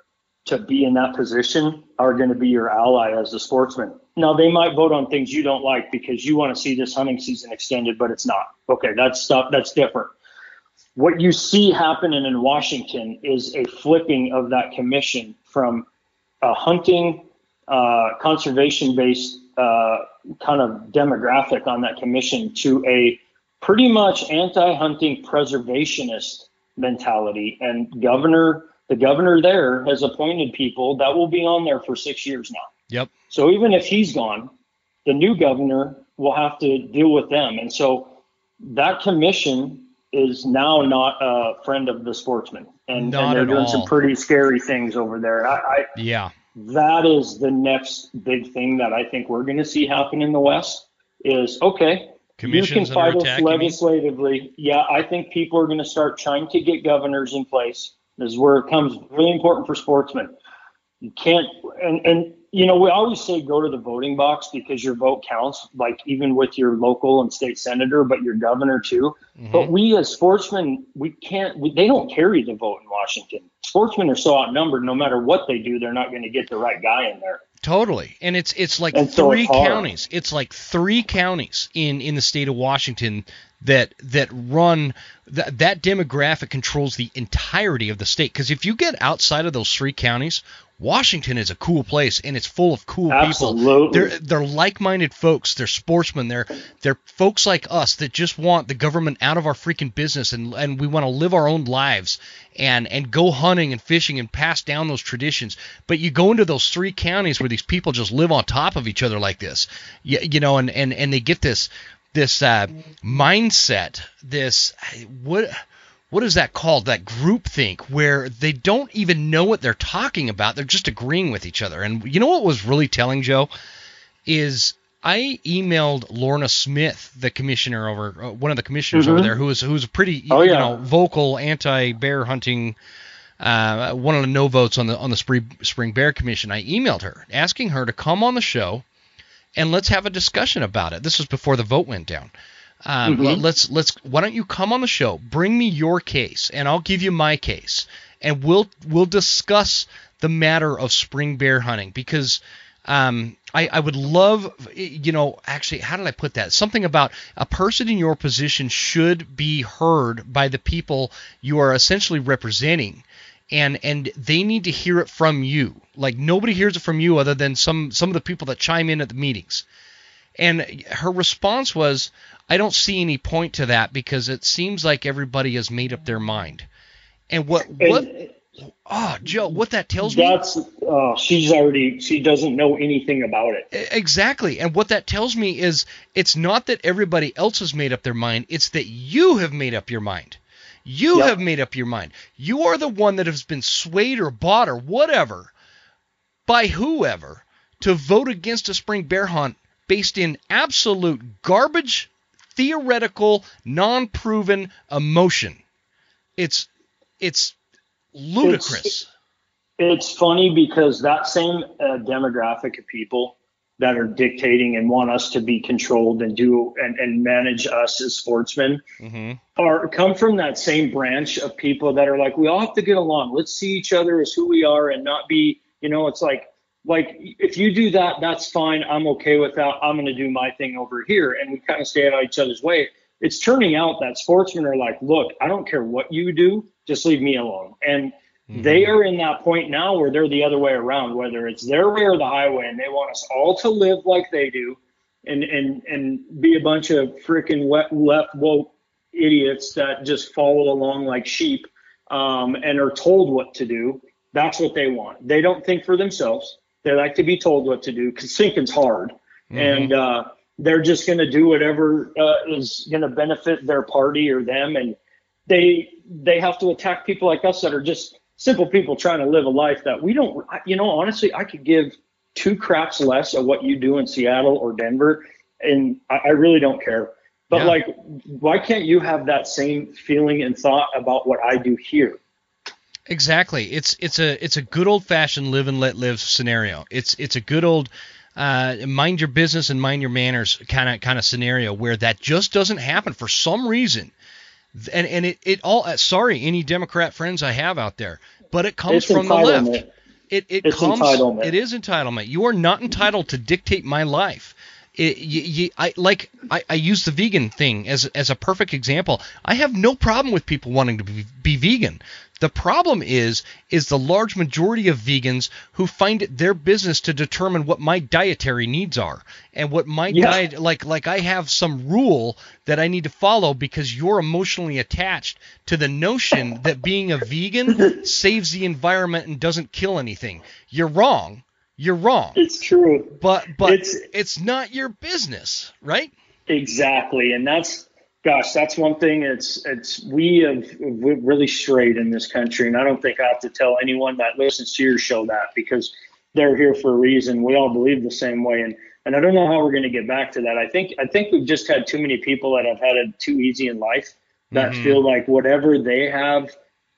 to be in that position are going to be your ally as a sportsman. Now they might vote on things you don't like because you want to see this hunting season extended, but it's not. Okay, that's stuff that's different. What you see happening in Washington is a flipping of that commission from a hunting, uh, conservation based uh, kind of demographic on that commission to a pretty much anti hunting preservationist mentality. And Governor, the governor there has appointed people that will be on there for six years now. Yep. So even if he's gone, the new governor will have to deal with them. And so that commission is now not a friend of the sportsman. And, and they're doing all. some pretty scary things over there. I, I, yeah. That is the next big thing that I think we're going to see happen in the West is okay, you can fight us legislatively. Yeah, I think people are going to start trying to get governors in place. This is where it comes really important for sportsmen. You can't, and, and you know, we always say go to the voting box because your vote counts, like even with your local and state senator, but your governor too. Mm-hmm. But we as sportsmen, we can't, we, they don't carry the vote in Washington. Sportsmen are so outnumbered, no matter what they do, they're not going to get the right guy in there. Totally, and it's it's like and three so it's counties. It's like three counties in in the state of Washington that that run that that demographic controls the entirety of the state. Because if you get outside of those three counties, Washington is a cool place and it's full of cool Absolutely. people. They're they're like-minded folks. They're sportsmen. They're they're folks like us that just want the government out of our freaking business and and we want to live our own lives and and go hunting and fishing and pass down those traditions. But you go into those three counties where these people just live on top of each other like this. You, you know and and and they get this this uh, mindset, this what what is that called? That group think where they don't even know what they're talking about. They're just agreeing with each other. And you know what was really telling, Joe, is I emailed Lorna Smith, the commissioner over, uh, one of the commissioners mm-hmm. over there, who was who's a pretty oh, yeah. you know vocal anti-bear hunting. Uh, one of the no votes on the on the spring, spring bear commission. I emailed her asking her to come on the show and let's have a discussion about it. This was before the vote went down. Um, mm-hmm. Let's let's. Why don't you come on the show? Bring me your case, and I'll give you my case, and we'll we'll discuss the matter of spring bear hunting because um, I, I would love, you know, actually, how did I put that? Something about a person in your position should be heard by the people you are essentially representing, and and they need to hear it from you. Like nobody hears it from you other than some some of the people that chime in at the meetings. And her response was, I don't see any point to that because it seems like everybody has made up their mind. And what what Oh, Joe, what that tells me That's uh, she's already she doesn't know anything about it. Exactly. And what that tells me is it's not that everybody else has made up their mind, it's that you have made up your mind. You yep. have made up your mind. You are the one that has been swayed or bought or whatever by whoever to vote against a spring bear hunt based in absolute garbage theoretical, non-proven emotion. It's it's ludicrous. It's, it's funny because that same uh, demographic of people that are dictating and want us to be controlled and do and, and manage us as sportsmen mm-hmm. are come from that same branch of people that are like we all have to get along let's see each other as who we are and not be you know it's like like if you do that, that's fine. I'm okay with that. I'm going to do my thing over here, and we kind of stay out of each other's way. It's turning out that sportsmen are like, look, I don't care what you do, just leave me alone. And mm-hmm. they are in that point now where they're the other way around, whether it's their way or the highway, and they want us all to live like they do, and and and be a bunch of freaking left woke idiots that just follow along like sheep um, and are told what to do. That's what they want. They don't think for themselves they like to be told what to do because thinking's hard, mm-hmm. and uh, they're just going to do whatever uh, is going to benefit their party or them, and they they have to attack people like us that are just simple people trying to live a life that we don't. You know, honestly, I could give two craps less of what you do in Seattle or Denver, and I, I really don't care. But yeah. like, why can't you have that same feeling and thought about what I do here? Exactly. It's it's a it's a good old fashioned live and let live scenario. It's it's a good old uh, mind your business and mind your manners kind of kind of scenario where that just doesn't happen for some reason. And and it, it all uh, sorry any Democrat friends I have out there, but it comes it's from the left. It it it's comes entitlement. it is entitlement. You are not entitled to dictate my life. It, you, you, I like I, I use the vegan thing as as a perfect example. I have no problem with people wanting to be, be vegan. The problem is is the large majority of vegans who find it their business to determine what my dietary needs are and what my Yeah. diet like like I have some rule that I need to follow because you're emotionally attached to the notion that being a vegan <laughs> saves the environment and doesn't kill anything. You're wrong. You're wrong. It's true. But but it's, It's- not your business, right? Exactly, and that's gosh, that's one thing. It's it's we have we're really strayed in this country, and I don't think I have to tell anyone that listens to your show that because they're here for a reason. We all believe the same way, and and I don't know how we're going to get back to that. I think I think we've just had too many people that have had it too easy in life that Mhm. feel like whatever they have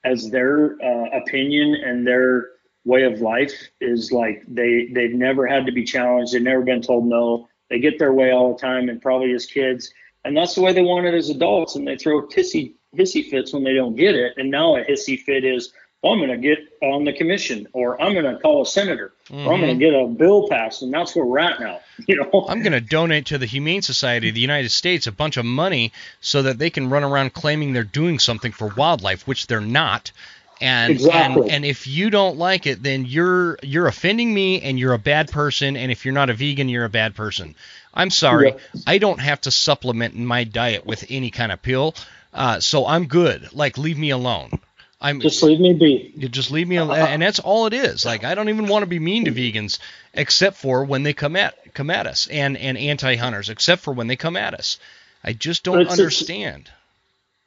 as their uh, opinion and their way of life is like they they've never had to be challenged. They've never been told no. They get their way all the time, and probably as kids, and that's the way they want it as adults. And they throw hissy hissy fits when they don't get it. And now a hissy fit is, well, I'm going to get on the commission, or I'm going to call a senator, or I'm going to mm-hmm. get a bill passed, and that's where we're at now. <laughs> You know, I'm going to donate to the Humane Society of the United States a bunch of money so that they can run around claiming they're doing something for wildlife, which they're not. And, Exactly. and and if you don't like it, then you're you're offending me, and you're a bad person. And if you're not a vegan, you're a bad person. I'm sorry. I don't have to supplement my diet with any kind of pill, uh, so I'm good. Like, leave me alone. I'm just leave me be. you just leave me alone, and that's all it is. Like I don't even want to be mean to vegans, except for when they come at come at us, and and anti-hunters, except for when they come at us. I just don't it's- understand.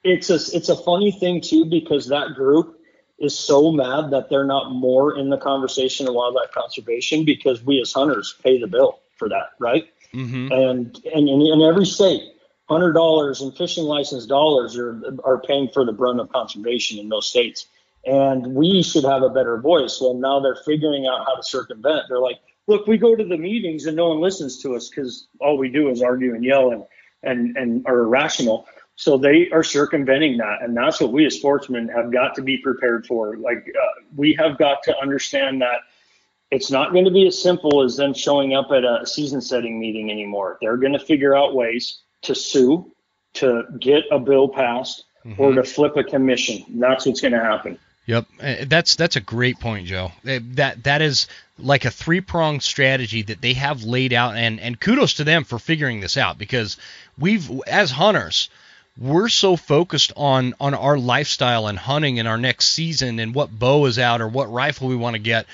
it's a it's a funny thing too because that group is so mad that they're not more in the conversation of wildlife conservation because we as hunters pay the bill for that, right? hmm And and in, in every state, hundred dollars and fishing license dollars are are paying for the brunt of conservation in those states. And we should have a better voice. Well, now they're figuring out how to circumvent. They're like, look, we go to the meetings and no one listens to us because all we do is argue and yell and and and are irrational. So they are circumventing that, and that's what we as sportsmen have got to be prepared for. Like uh, we have got to understand that it's not going to be as simple as them showing up at a season setting meeting anymore. They're going to figure out ways to sue, to get a bill passed, or to flip a commission. That's what's going to happen. Yep, Uh, that's that's a great point, Joe. Uh, That that is like a three pronged strategy that they have laid out, and and kudos to them for figuring this out because we've as hunters. We're so focused on on our lifestyle and hunting and our next season and what bow is out or what rifle we want to get.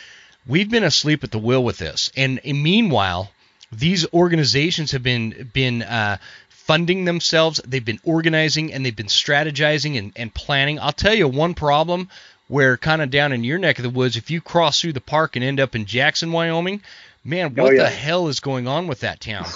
We've been asleep at the wheel with this, and, and meanwhile, these organizations have been been uh, funding themselves. They've been organizing and they've been strategizing and, and planning. I'll tell you one problem where kind of down in your neck of the woods, if you cross through the park and end up in Jackson, Wyoming, man, what Oh, yeah. the hell is going on with that town?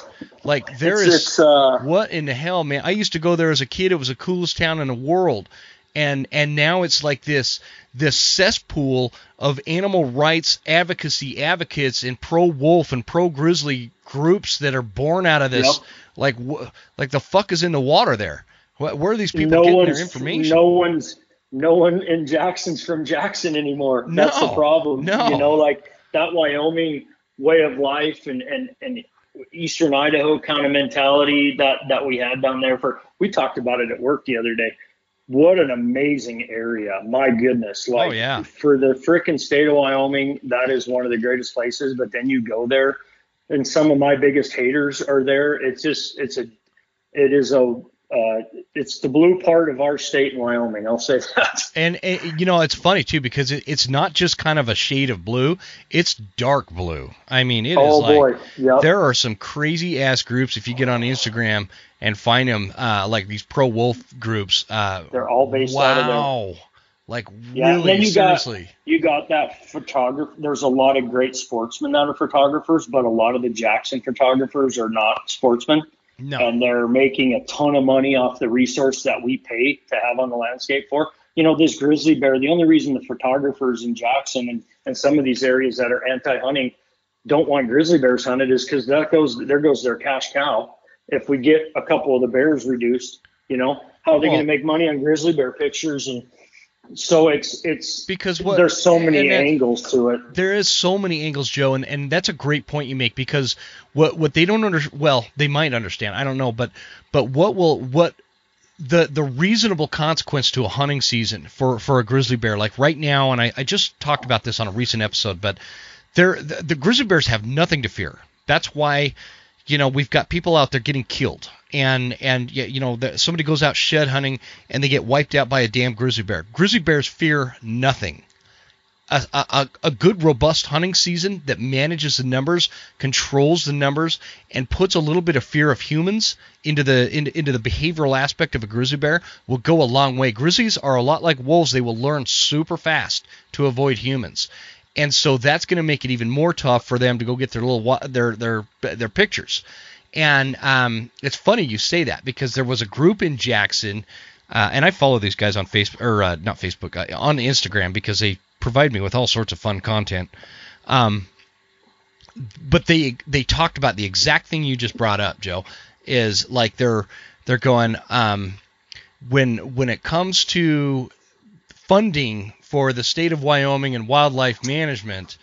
Like there it's, is it's, uh, what in the hell, man? I used to go there as a kid. It was the coolest town in the world. And and now it's like this this cesspool of animal rights advocacy advocates and pro wolf and pro grizzly groups that are born out of this. Yep. Like wh- like the fuck is in the water there? Wh- Where are these people no getting their information? no one's no one in Jackson's from Jackson anymore. That's the problem. no. You know, like that Wyoming way of life and and and Eastern Idaho kind of mentality that that we had down there for we talked about it at work the other day. What an amazing area. My goodness. Oh, like Oh, yeah. for the frickin' state of Wyoming, that is one of the greatest places. But then you go there and some of my biggest haters are there. It's just it's a it is a uh, it's the blue part of our state in Wyoming. I'll say that. <laughs> And, and you know it's funny too because it, it's not just kind of a shade of blue; it's dark blue. I mean, it is oh like boy, yep. there are some crazy ass groups if you get on Instagram and find them uh, like these pro wolf groups. Uh, They're all based wow. out of there. Like Yeah, and really then you got- seriously. You got that photographer. There's a lot of great sportsmen that are photographers, but a lot of the Jackson photographers are not sportsmen, no. and they're making a ton of money off the resource that we pay to have on the landscape for. You know, this grizzly bear. The only reason the photographers in Jackson and, and some of these areas that are anti-hunting don't want grizzly bears hunted is because that goes there goes their cash cow. If we get a couple of the bears reduced, you know, how are they Well- going to make money on grizzly bear pictures and so it's it's because what there's so many that- angles to it. there is so many angles, Joe, and, and that's a great point you make because what what they don't under well they might understand I don't know, but but what will what the the reasonable consequence to a hunting season for for a grizzly bear like right now, and I, I just talked about this on a recent episode, but they're the, the grizzly bears have nothing to fear. That's why you know we've got people out there getting killed. And and you know somebody goes out shed hunting and they get wiped out by a damn grizzly bear. Grizzly bears fear nothing. A, a, a- good robust hunting season that manages the numbers controls the numbers and puts a little bit of fear of humans into the into the behavioral aspect of a grizzly bear will go a long way. Grizzlies are a lot like wolves. They will learn super fast to avoid humans and so that's going to make it even more tough for them to go get their little their their their pictures and um, it's funny you say that because there was a group in Jackson, uh, and I follow these guys on Facebook or uh, not Facebook uh, on Instagram because they provide me with all sorts of fun content. Um, but they they talked about the exact thing you just brought up, Joe. Is like they're they're going um, when when it comes to funding for the state of Wyoming and wildlife management.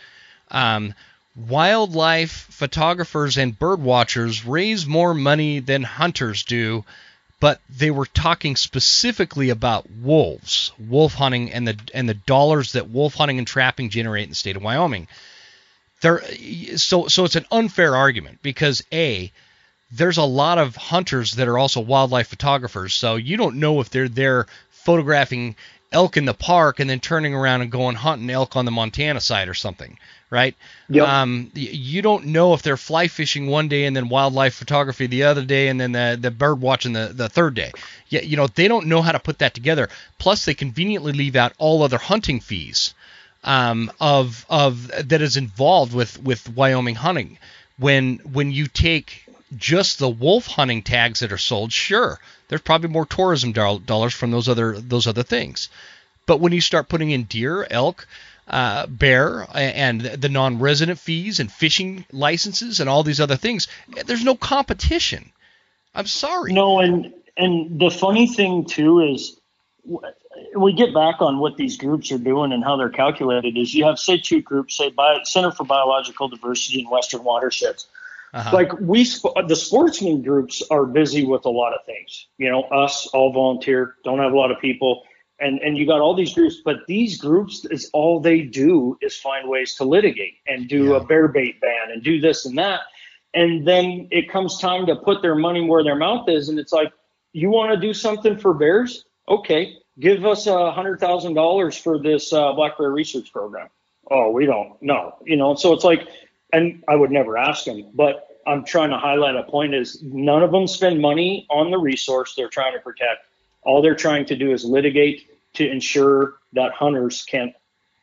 Um, wildlife photographers and bird watchers raise more money than hunters do, but they were talking specifically about wolves, wolf hunting, and the and the dollars that wolf hunting and trapping generate in the state of Wyoming. There, so so it's an unfair argument because a there's a lot of hunters that are also wildlife photographers, so you don't know if they're there photographing elk in the park and then turning around and going hunting elk on the Montana side or something, right? Yep. Um, you don't know if they're fly fishing one day and then wildlife photography the other day and then the, the bird watching the, the third day. Yeah, you know, they don't know how to put that together. Plus, they conveniently leave out all other hunting fees um, of of that is involved with with Wyoming hunting. When when you take just the wolf hunting tags that are sold, sure, there's probably more tourism doll- dollars from those other those other things. But when you start putting in deer, elk, uh, bear, and the non-resident fees and fishing licenses and all these other things, there's no competition. I'm sorry. No, and and the funny thing too is we get back on what these groups are doing and how they're calculated. Is you have say two groups, say Bio, Center for Biological Diversity in Western Watersheds. Uh-huh. Like we, sp- the sportsman groups are busy with a lot of things. You know, us all volunteer, don't have a lot of people, and and you got all these groups, but these groups is all they do is find ways to litigate and do Yeah. a bear bait ban and do this and that, and then it comes time to put their money where their mouth is, and it's like, you want to do something for bears? Okay, give us a hundred thousand dollars for this uh, black bear research program. Oh, we don't. No, you know. So it's like, and I would never ask them, but I'm trying to highlight a point is none of them spend money on the resource they're trying to protect. All they're trying to do is litigate to ensure that hunters can't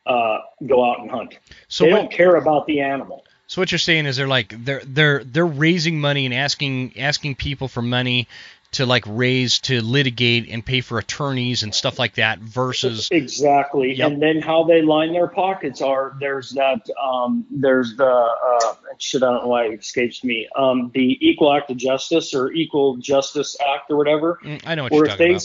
uh, go out and hunt. so they what- don't care about the animal. So what you're saying is they're like they're they're they're raising money and asking asking people for money to like raise to litigate and pay for attorneys and stuff like that versus <laughs> Exactly. Yep. And then how they line their pockets are there's that um, there's the uh, shit I don't know why it escapes me um, the Equal Act of Justice or Equal Justice Act or whatever. Mm, I know what Or you're if they about.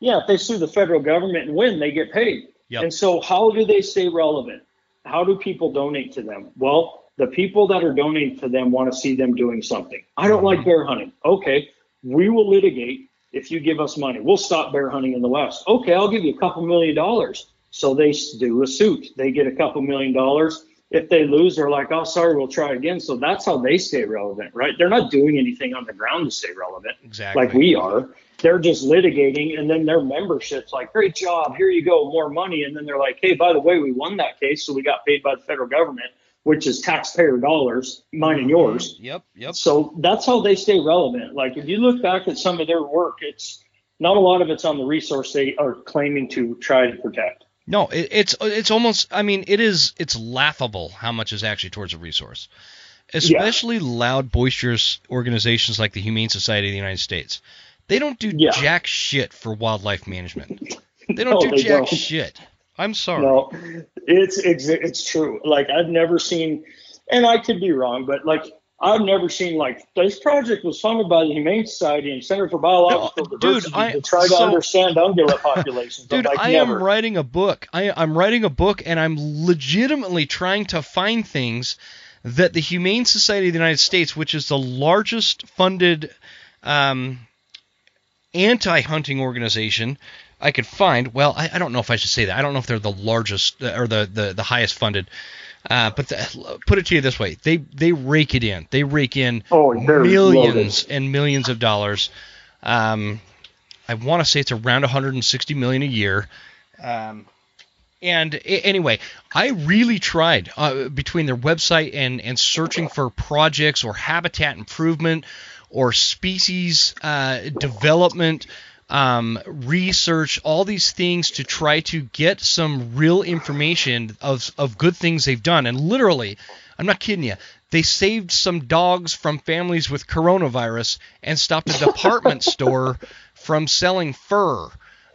yeah if they sue the federal government and win they get paid. Yep. And so how do they stay relevant? How do people donate to them? Well, the people that are donating to them want to see them doing something. I don't like bear hunting. Okay, we will litigate if you give us money. We'll stop bear hunting in the West. Okay, I'll give you a couple million dollars. So they do a suit. They get a couple million dollars. If they lose, they're like, oh, sorry, we'll try again. So that's how they stay relevant, right? They're not doing anything on the ground to stay relevant Exactly. like we are. They're just litigating, and then their membership's like, great job, here you go, more money. And then they're like, hey, by the way, we won that case, so we got paid by the federal government, which is taxpayer dollars, mine and yours. Yep. Yep. So that's how they stay relevant. Like if you look back at some of their work, it's not a lot of it's on the resource they are claiming to try to protect. No, it, it's it's almost. I mean, it is. It's laughable how much is actually towards a resource, especially loud, boisterous organizations like the Humane Society of the United States. They don't do Yeah. jack shit for wildlife management. They <laughs> don't No, do they jack don't. shit. I'm sorry. No, it's, it's it's true. Like I've never seen, and I could be wrong, but like I've never seen like this project was funded by the Humane Society and Center for Biological no, Diversity dude, I, to try to so, understand ungulate <laughs> populations. Dude, like, I never. am writing a book. I, I'm writing a book, and I'm legitimately trying to find things that the Humane Society of the United States, which is the largest funded um, anti-hunting organization, I could find. Well, I, I, don't know if I should say that. I don't know if they're the largest or the the, the highest funded. Uh, but the, put it to you this way: they they rake it in. They rake in oh, millions loaded. and millions of dollars. Um, I want to say it's around 160 million a year. Um, and anyway, I really tried uh, between their website and and searching for projects or habitat improvement or species uh, development um, research, all these things to try to get some real information of, of good things they've done. And literally, I'm not kidding you, they saved some dogs from families with coronavirus and stopped a <laughs> department store from selling fur.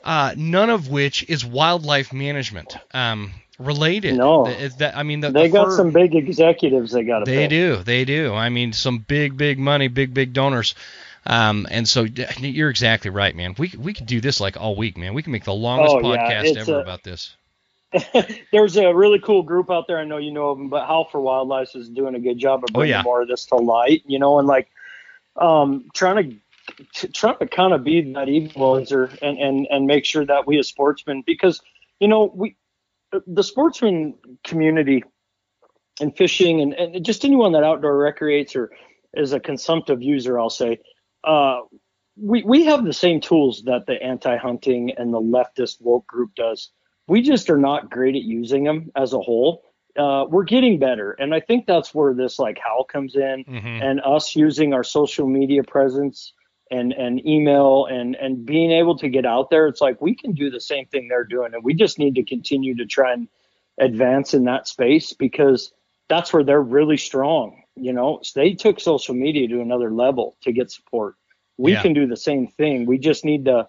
Uh, none of which is wildlife management um, related. No, that, I mean, the, they the got fur, some big executives. They got. They pay. do. They do. I mean, some big, big money, big, big donors. Um, and so you're exactly right, man. We we could do this like all week, man. We can make the longest oh, podcast yeah. ever a, about this. <laughs> There's a really cool group out there. I know you know of them, but Howl for Wildlife is doing a good job of oh, bringing oh, yeah. more of this to light. You know, and like um, trying to trying to kind of be that equalizer and and and make sure that we as sportsmen, because you know we the sportsman community and fishing and, and just anyone that outdoor recreates or is a consumptive user, I'll say, uh, we we have the same tools that the anti-hunting and the leftist woke group does. We just are not great at using them as a whole. Uh, we're getting better, and I think that's where this like Howl comes in, mm-hmm. and us using our social media presence and and email and and being able to get out there. It's like we can do the same thing they're doing, and we just need to continue to try and advance in that space because that's where they're really strong you know, they took social media to another level to get support. We yeah. can do the same thing. We just need to,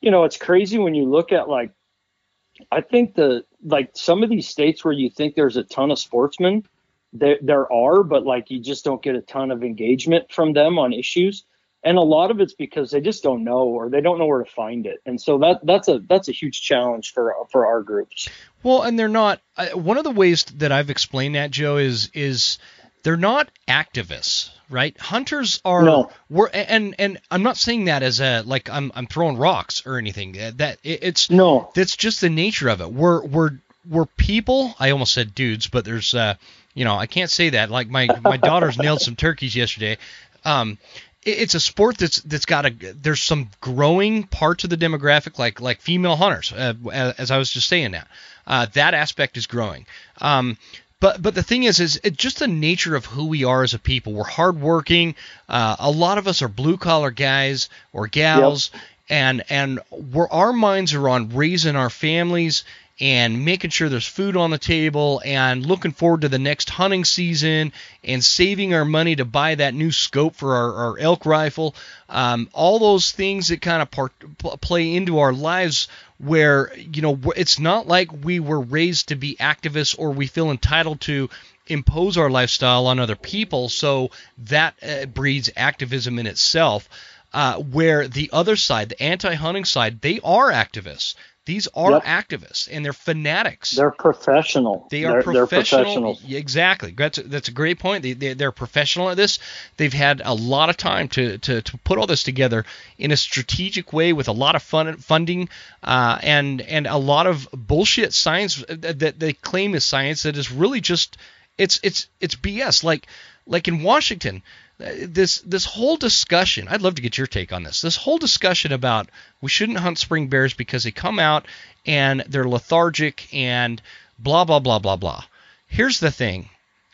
you know, it's crazy when you look at like, I think the like some of these states where you think there's a ton of sportsmen, there there are, but like you just don't get a ton of engagement from them on issues. And a lot of it's because they just don't know or they don't know where to find it. And so that that's a that's a huge challenge for for our groups. Well, and they're not. Uh, one of the ways that I've explained that, Joe, is is they're not activists, right? Hunters are no. we're and and I'm not saying that as a like I'm I'm throwing rocks or anything. That it, it's no. That's just the nature of it. We're we're we're people. I almost said dudes, but there's uh you know I can't say that. Like my my daughters nailed some turkeys yesterday. Um, it's a sport that's that's got a there's some growing parts of the demographic like like female hunters uh, as I was just saying that uh, that aspect is growing. Um, but but the thing is, is it's just the nature of who we are as a people. We're hardworking. Uh, a lot of us are blue collar guys or gals, yep. and and we're our minds are on raising our families and making sure there's food on the table and looking forward to the next hunting season and saving our money to buy that new scope for our, our elk rifle. Um, all those things that kind of part, play into our lives where, you know, it's not like we were raised to be activists or we feel entitled to impose our lifestyle on other people. So that uh, breeds activism in itself. Uh, where the other side, the anti-hunting side, they are activists. These are yep. activists and they're fanatics. They're professional. They are they're, professional. They're professionals. Exactly. That's a, that's a great point. They, they, they're professional at this. They've had a lot of time to, to, to put all this together in a strategic way with a lot of fun, funding uh, and and a lot of bullshit science that they claim is science that is really just it's it's it's BS. Like like in Washington, this this whole discussion i'd love to get your take on this this whole discussion about we shouldn't hunt spring bears because they come out and they're lethargic and blah blah blah blah blah here's the thing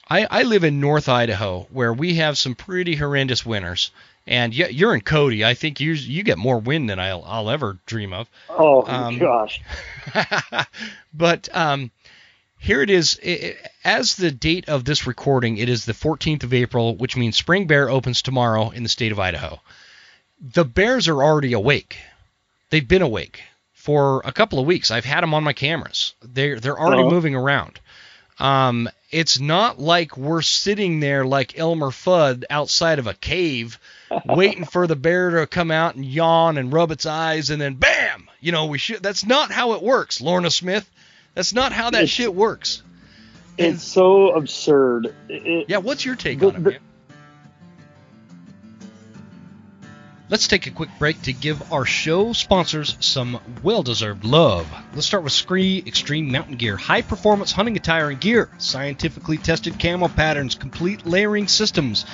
i, I live in north idaho where we have some pretty horrendous winters and you're in Cody. I think you you get more wind than I'll, I'll ever dream of. Oh um, gosh! <laughs> but um, here it is. It, as the date of this recording, it is the 14th of April, which means Spring Bear opens tomorrow in the state of Idaho. The bears are already awake. They've been awake for a couple of weeks. I've had them on my cameras. They're they're already uh-huh. moving around. Um, It's not like we're sitting there like Elmer Fudd outside of a cave <laughs> waiting for the bear to come out and yawn and rub its eyes and then bam, you know, we should that's not how it works, Lorna Smith. That's not how that It's- shit works. It's so absurd. It- Yeah, what's your take The- on it, the-? Let's take a quick break to give our show sponsors some well deserved love. Let's start with SKRE Extreme Mountain Gear. High performance hunting attire and gear, scientifically tested camo patterns, complete layering systems,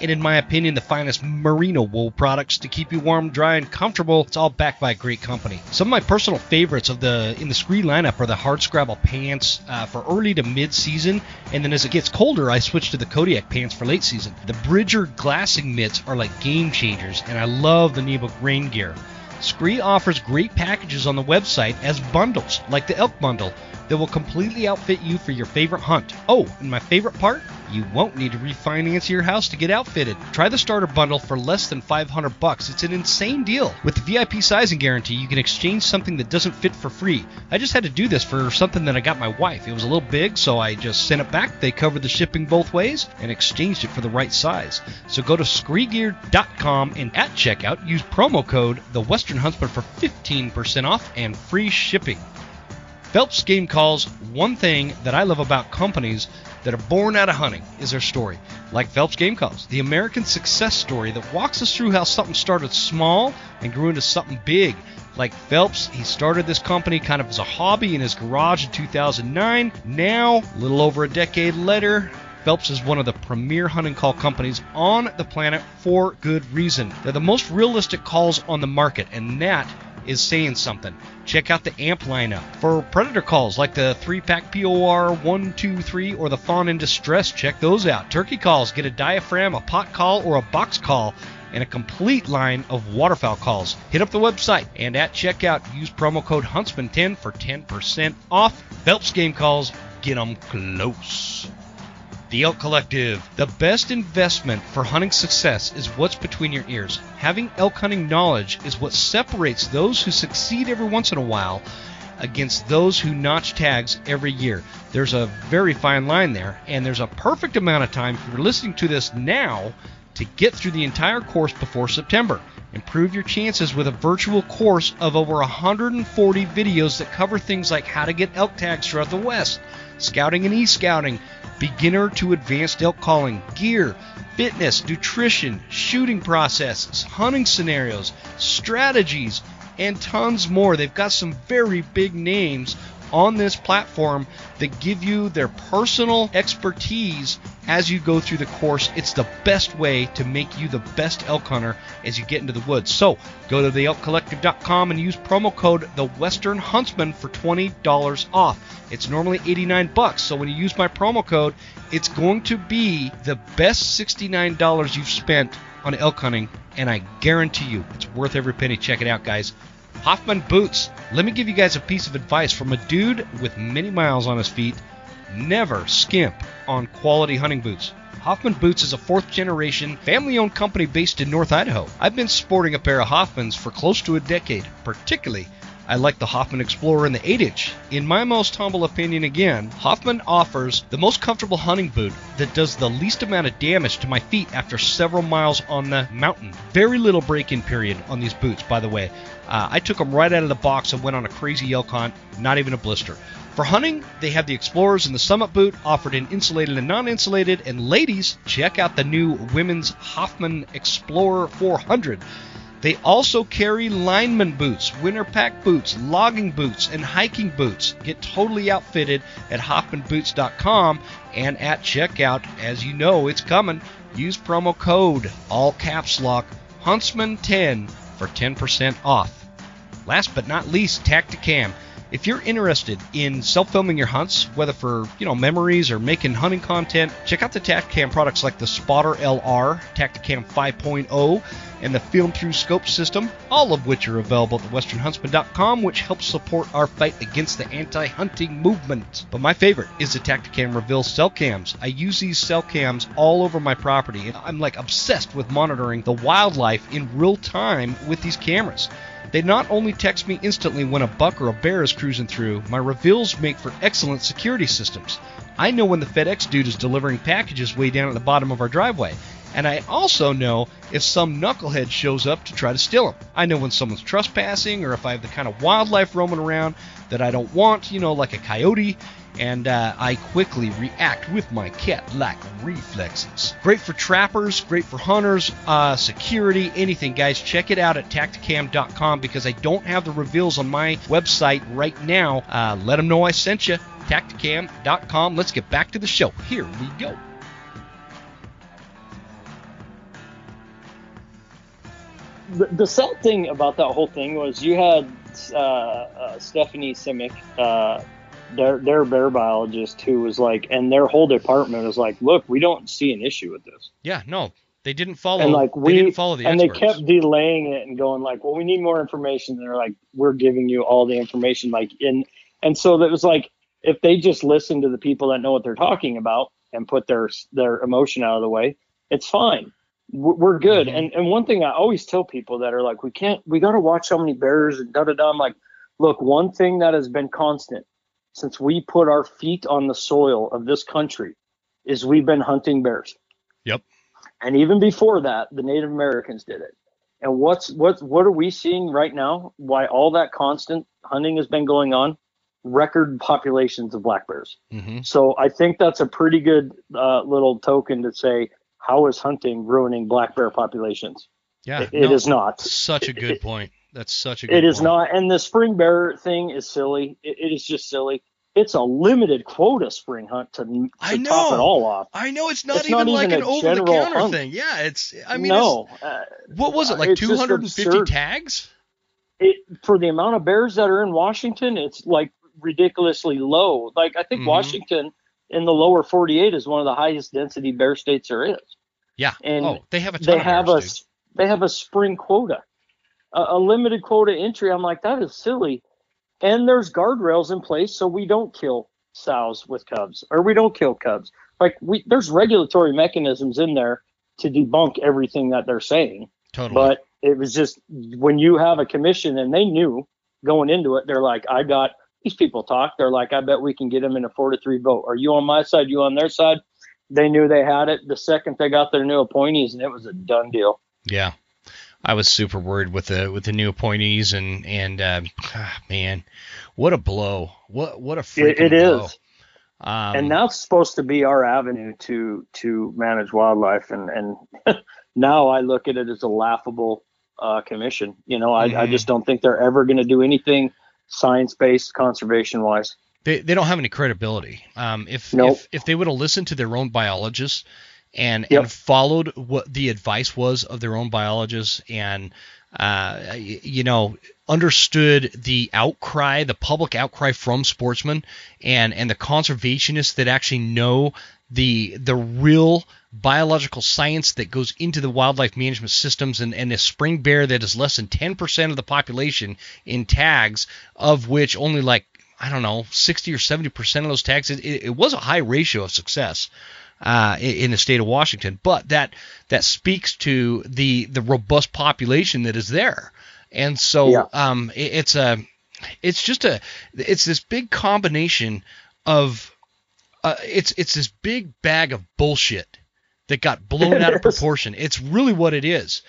and in my opinion, the finest merino wool products to keep you warm, dry, and comfortable. It's all backed by a great company. Some of my personal favorites of the in the SKRE lineup are the hard scrabble pants uh, for early to mid season, and then as it gets colder, I switch to the Kodiak pants for late season. The Bridger glassing mitts are like game changers, and I love the Nebo rain gear. SKRE offers great packages on the website as bundles, like the elk bundle, that will completely outfit you for your favorite hunt. Oh, and my favorite part? You won't need to refinance your house to get outfitted. Try the starter bundle for less than 500 bucks. It's an insane deal. With the VIP sizing guarantee, you can exchange something that doesn't fit for free. I just had to do this for something that I got my wife. It was a little big, so I just sent it back. They covered the shipping both ways and exchanged it for the right size. So go to skregear.com and at checkout use promo code the Western Huntsman for 15% off and free shipping. Phelps Game Calls, one thing that I love about companies that are born out of hunting is their story. Like Phelps Game Calls, the American success story that walks us through how something started small and grew into something big. Like Phelps, he started this company kind of as a hobby in his garage in 2009. Now, a little over a decade later, Phelps is one of the premier hunting call companies on the planet for good reason. They're the most realistic calls on the market, and that is saying something. Check out the AMP lineup. For predator calls like the 3 pack POR 123 or the Fawn in Distress, check those out. Turkey calls, get a diaphragm, a pot call, or a box call. And a complete line of waterfowl calls. Hit up the website and at checkout use promo code Huntsman10 for 10% off. Phelps game calls, get 'em close. The Elk Collective. The best investment for hunting success is what's between your ears. Having elk hunting knowledge is what separates those who succeed every once in a while against those who notch tags every year. There's a very fine line there, and there's a perfect amount of time if you're listening to this now to get through the entire course before September. Improve your chances with a virtual course of over 140 videos that cover things like how to get elk tags throughout the West, scouting and e-scouting, beginner to advanced elk calling, gear, fitness, nutrition, shooting processes, hunting scenarios, strategies, and tons more. They've got some very big names on this platform that give you their personal expertise as you go through the course. It's the best way to make you the best elk hunter as you get into the woods. So go to theelkcollective.com and use promo code the Western Huntsman for $20 off. It's normally 89 bucks, so when you use my promo code, it's going to be the best $69 you've spent on elk hunting, and I guarantee you it's worth every penny. Check it out, guys. Hoffman Boots. Let me give you guys a piece of advice from a dude with many miles on his feet. Never skimp on quality hunting boots. Hoffman Boots is a fourth generation, family owned company based in North Idaho. I've been sporting a pair of Hoffmans for close to a decade, particularly. I like the Hoffman Explorer in the 8 inch. In my most humble opinion, again, Hoffman offers the most comfortable hunting boot that does the least amount of damage to my feet after several miles on the mountain. Very little break in period on these boots, by the way. Uh, I took them right out of the box and went on a crazy elk hunt, not even a blister. For hunting, they have the Explorers and the Summit boot offered in insulated and non insulated. And ladies, check out the new women's Hoffman Explorer 400. They also carry lineman boots, winter pack boots, logging boots, and hiking boots. Get totally outfitted at hoffmanboots.com and at checkout. As you know, it's coming. Use promo code, all caps lock, Huntsman10 for 10% off. Last but not least, Tactacam. If you're interested in self-filming your hunts, whether for you know memories or making hunting content, check out the Tactacam products like the Spotter LR, Tactacam 5.0, and the Film Through Scope system, all of which are available at thewesternhuntsman.com, which helps support our fight against the anti-hunting movement. But my favorite is the Tactacam Reveal cell cams. I use these cell cams all over my property, and I'm like obsessed with monitoring the wildlife in real time with these cameras. They not only text me instantly when a buck or a bear is cruising through, my reveals make for excellent security systems. I know when the FedEx dude is delivering packages way down at the bottom of our driveway. And I also know if some knucklehead shows up to try to steal them. I know when someone's trespassing or if I have the kind of wildlife roaming around that I don't want, you know, like a coyote. And uh, I quickly react with my cat like reflexes. Great for trappers, great for hunters, uh, security, anything, guys. Check it out at tactacam.com because I don't have the reveals on my website right now. Uh, let them know I sent you. Tactacam.com. Let's get back to the show. Here we go. the, the sad thing about that whole thing was you had uh, uh, Stephanie Simek, uh, their their bear biologist, who was like, and their whole department was like, look, we don't see an issue with this. Yeah, no, they didn't follow. And like we they didn't follow the and experts. they kept delaying it and going like, well, we need more information. And they're like, we're giving you all the information, like in, and so that was like, if they just listen to the people that know what they're talking about and put their their emotion out of the way, it's fine we're good. Mhm. And and one thing I always tell people that are like, we can't, we got to watch how many bears and da da da. I'm like, look, one thing that has been constant since we put our feet on the soil of this country is we've been hunting bears. Yep. And even before that, the Native Americans did it. And what's what what are we seeing right now? Why all that constant hunting has been going on? Record populations of black bears. hmm So I think that's a pretty good uh, little token to say how is hunting ruining black bear populations? Yeah, It- it is not. Such a good point. That's such a good It is point. not. And the spring bear thing is silly. It, it is just silly. It's a limited quota spring hunt to, to I top it all off. I know it's not It's even not like an over the counter hunt. thing. Yeah, it's. I mean, no, uh, what was it like? it's 250 tags? it for the amount of bears that are in Washington, it's like ridiculously low. Like I think Mhm. Washington in the lower 48 is one of the highest density bear states there is. Yeah. And oh, they have a ton they have bears, a dude. they have a spring quota, a, a limited quota entry. I'm like that is silly, and there's guardrails in place so we don't kill sows with cubs or we don't kill cubs. Like we there's regulatory mechanisms in there to debunk everything that they're saying. Totally. But it was just when you have a commission and they knew going into it, they're like, I got these people talk. They're like, I bet we can get them in a four to three vote. Are you on my side? You on their side? They knew they had it the second they got their new appointees, and it was a done deal. Yeah, I was super worried with the with the new appointees and and uh, man, what a blow! What what a freaking It, it is, Um, and that's supposed to be our avenue to to manage wildlife, and and <laughs> now I look at it as a laughable uh, commission. You know, I, I Mhm. just don't think they're ever going to do anything science based conservation wise. they they don't have any credibility. Um, if Nope. if if they would have listened to their own biologists and Yep. and followed what the advice was of their own biologists and uh, you know understood the outcry, the public outcry from sportsmen and and the conservationists that actually know the the real biological science that goes into the wildlife management systems and, and a spring bear that is less than 10% of the population in tags of which only like I don't know 60 or 70% of those tags it, it, it was a high ratio of success uh, in, the state of Washington but that that speaks to the the robust population that is there and so Yeah. um, it, it's a it's just a it's this big combination of uh, it's it's this big bag of bullshit that got blown <laughs> out of proportion. It's really what it is,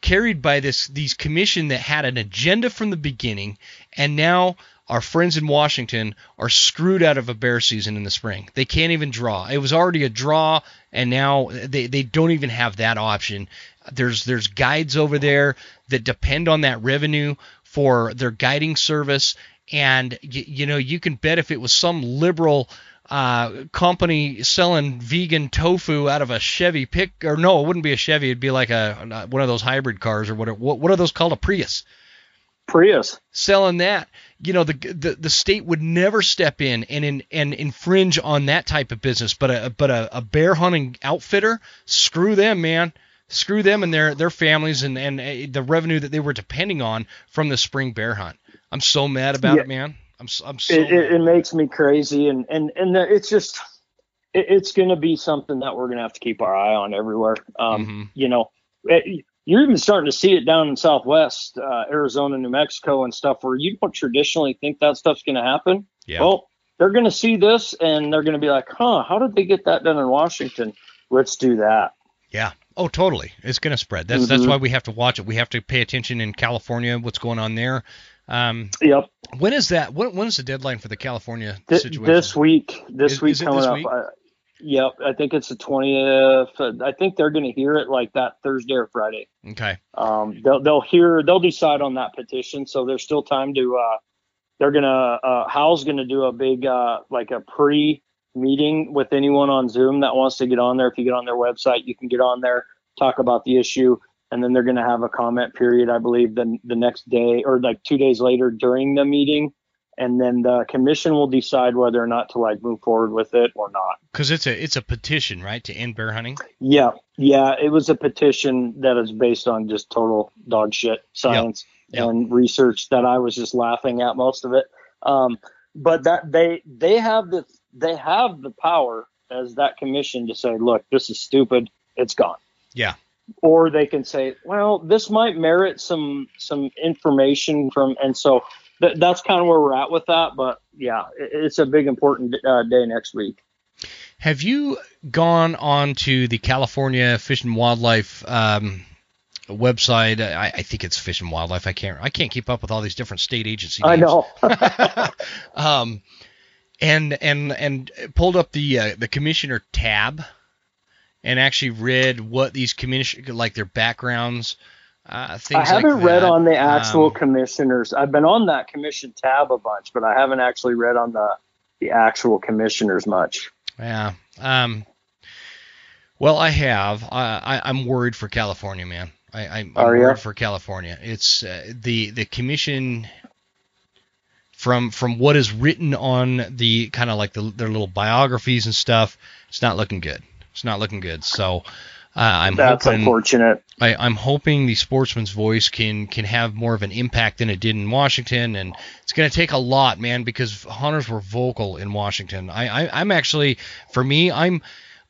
carried by this these commission that had an agenda from the beginning, and now our friends in Washington are screwed out of a bear season in the spring. They can't even draw. It was already a draw, and now they, they don't even have that option. There's there's guides over there that depend on that revenue for their guiding service, and y- you know you can bet if it was some liberal uh, company selling vegan tofu out of a Chevy pick or no, it wouldn't be a Chevy. It'd be like a one of those hybrid cars or whatever. What, what are those called? A Prius. Prius. Selling that, you know, the the, the state would never step in and in, and infringe on that type of business. But a but a, a bear hunting outfitter, screw them, man. screw them and their their families and and uh, the revenue that they were depending on from the spring bear hunt. I'm so mad about Yeah. it, man. I'm I'm so it, it, it makes me crazy and and and the- it's just it, it's going to be something that we're going to have to keep our eye on everywhere um Mhm. you know it, you're even starting to see it down in southwest uh, arizona new mexico and stuff where you don't traditionally think that stuff's going to happen yeah. well they're going to see this and they're going to be like huh how did they get that done in washington let's do that Yeah. Oh, totally. It's going to spread. That's that's Mhm. why we have to watch it. We have to pay attention in California. What's going on there? Um, yep when is that? When, when is the deadline for the California Th- situation? this week this Is- week is coming this up week? uh, yep i think it's the 20th i think they're going to hear it like that thursday or friday Okay. um, they'll they'll hear they'll decide on that petition. So there's still time to. Uh, they're gonna uh, Howl's gonna do a big uh, like a pre meeting with anyone on Zoom that wants to get on there. If you get on their website, you can get on there, talk about the issue, and then they're gonna have a comment period. I believe the the next day or like two days later during the meeting. And then the commission will decide whether or not to like move forward with it or not. Because it's a it's a petition, right, to end bear hunting. Yeah, yeah, it was a petition that is based on just total dog shit science Yep. and research that I was just laughing at most of it. Um, but that they they have the they have the power as that commission to say, look, this is stupid, it's gone. Yeah. Or they can say, well, this might merit some some information from, and so th- that's kind of where we're at with that. But yeah, it, it's a big important uh, day next week. Have you gone on to the California Fish and Wildlife um, website? I, I think it's Fish and Wildlife. I can't I can't keep up with all these different state agency I know. <laughs> <laughs> um, and and and pulled up the uh, the commissioner tab, and actually read what these commission like their backgrounds, uh, I haven't like read on the actual Um, commissioners. I've been on that commission tab a bunch, but I haven't actually read on the the actual commissioners much. Yeah. Um. Well, I have. I, I I'm worried for California, man. I, I'm, I'm Are ya? worried for California. It's uh, the the commission from from what is written on the kind of like the, their little biographies and stuff. It's not looking good. It's not looking good. So uh, I'm That's hoping unfortunate. I, I'm hoping the sportsman's voice can can have more of an impact than it did in Washington, and it's going to take a lot, man, because hunters were vocal in Washington. I, I I'm actually, for me, I'm.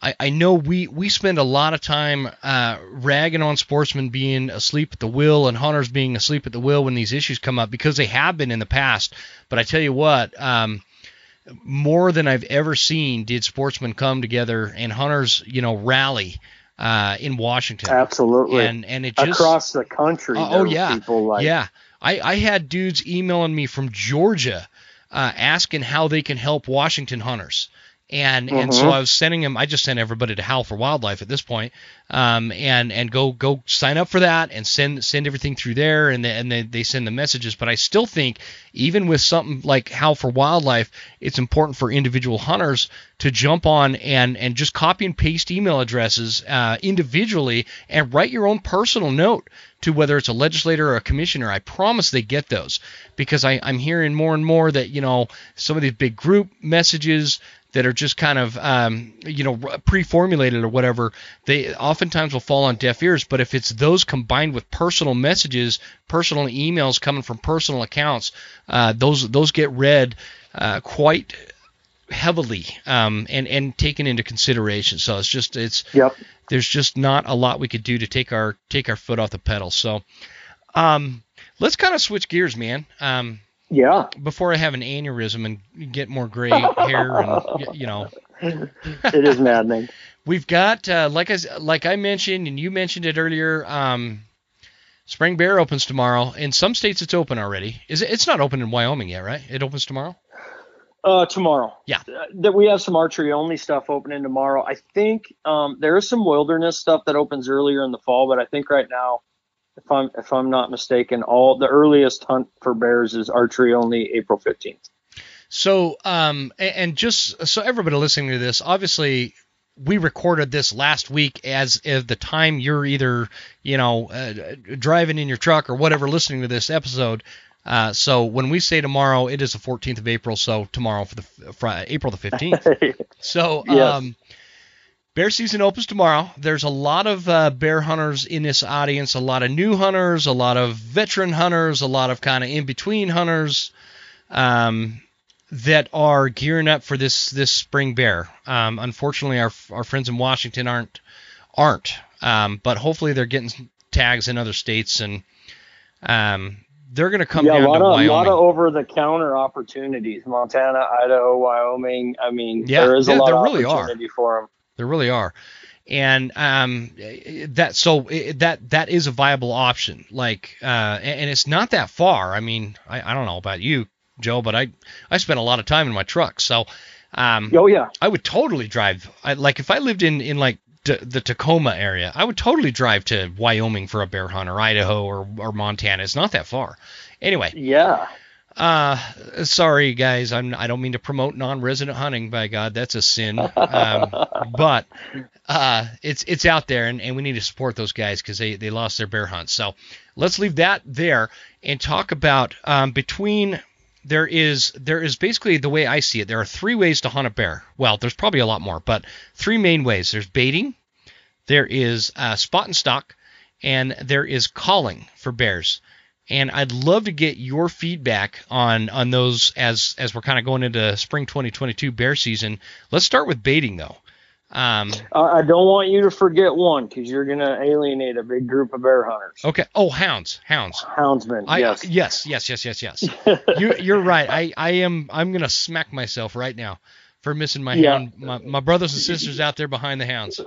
I, I know we, we spend a lot of time uh, ragging on sportsmen being asleep at the wheel and hunters being asleep at the wheel when these issues come up because they have been in the past. But I tell you what, um, more than I've ever seen did sportsmen come together and hunters, you know, rally uh, in Washington. Absolutely. And and it just Across the country. Oh, there oh, yeah. People like, yeah, I, I had dudes emailing me from Georgia uh, asking how they can help Washington hunters. And and so Mhm. I was sending them. I just sent everybody to Howl for Wildlife at this point, um, and and go go sign up for that and send send everything through there, and they, and they, they send the messages. But I still think even with something like Howl for Wildlife, it's important for individual hunters to jump on and and just copy and paste email addresses uh, individually and write your own personal note to whether it's a legislator or a commissioner. I promise they get those because I, I'm hearing more and more that you know some of these big group messages that are just kind of um, you know pre-formulated or whatever they oftentimes will fall on deaf ears. But if it's those combined with personal messages personal emails coming from personal accounts uh, those those get read uh, quite heavily um, and and taken into consideration. So it's just it's Yep. there's just not a lot we could do to take our take our foot off the pedal. So um, let's kind of switch gears man. Um, Yeah. before I have an aneurysm and get more gray hair and you know It is maddening. <laughs> we've got uh, like I like I mentioned and you mentioned it earlier um, spring bear opens tomorrow in some states it's open already is it it's not open in Wyoming yet right it opens tomorrow Uh, tomorrow. Yeah. Uh, that we have some archery only stuff opening tomorrow. I think um, there is some wilderness stuff that opens earlier in the fall, but I think right now, if I'm if I'm not mistaken, all the earliest hunt for bears is archery only April 15th. So, um, and just so everybody listening to this, obviously, we recorded this last week as of the time you're either, you know, uh, driving in your truck or whatever, listening to this episode. Uh, so when we say tomorrow, it is the 14th of April. So tomorrow for the Friday, April the 15th. <laughs> So, Yes. um, bear season opens tomorrow. There's a lot of uh, bear hunters in this audience, a lot of new hunters, a lot of veteran hunters, a lot of kind of in between hunters um, that are gearing up for this this spring bear. Um, unfortunately, our our friends in Washington aren't aren't, um, but hopefully they're getting tags in other states and um, they're going to come yeah, down a lot to of, Wyoming. lot of over the counter opportunities. Montana, Idaho, Wyoming. I mean, Yeah, there is yeah, a lot of really are. opportunity for them. There really are, and um, that so it, that that is a viable option. Like, uh, and, it's not that far. I mean, I, I don't know about you, Joe, but I I spent a lot of time in my truck, so um, Oh yeah, I would totally drive. I, like if I lived in in like t- the Tacoma area, I would totally drive to Wyoming for a bear hunt or Idaho or or Montana. It's not that far. Anyway, yeah. Uh, sorry guys, I'm I don't mean to promote non-resident hunting. By God, that's a sin. Um, <laughs> but uh, it's it's out there, and, and we need to support those guys because they they lost their bear hunt. So let's leave that there and talk about um, between. There is there is basically the way I see it. There are three ways to hunt a bear. Well, there's probably a lot more, but three main ways. There's baiting, there is uh, spot and stalk, and there is calling for bears and I'd love to get your feedback on on those as as we're kind of going into spring 2022 bear season. Let's start with baiting though. Um, I don't want you to forget one because you're gonna alienate a big group of bear hunters. okay. Oh, hounds, hounds. Houndsmen, I, yes. yes, yes, yes, yes, yes. <laughs> you, you're right. I, I am. I'm gonna smack myself right now for missing my Yeah. hound. My, my brothers and sisters out there behind the hounds.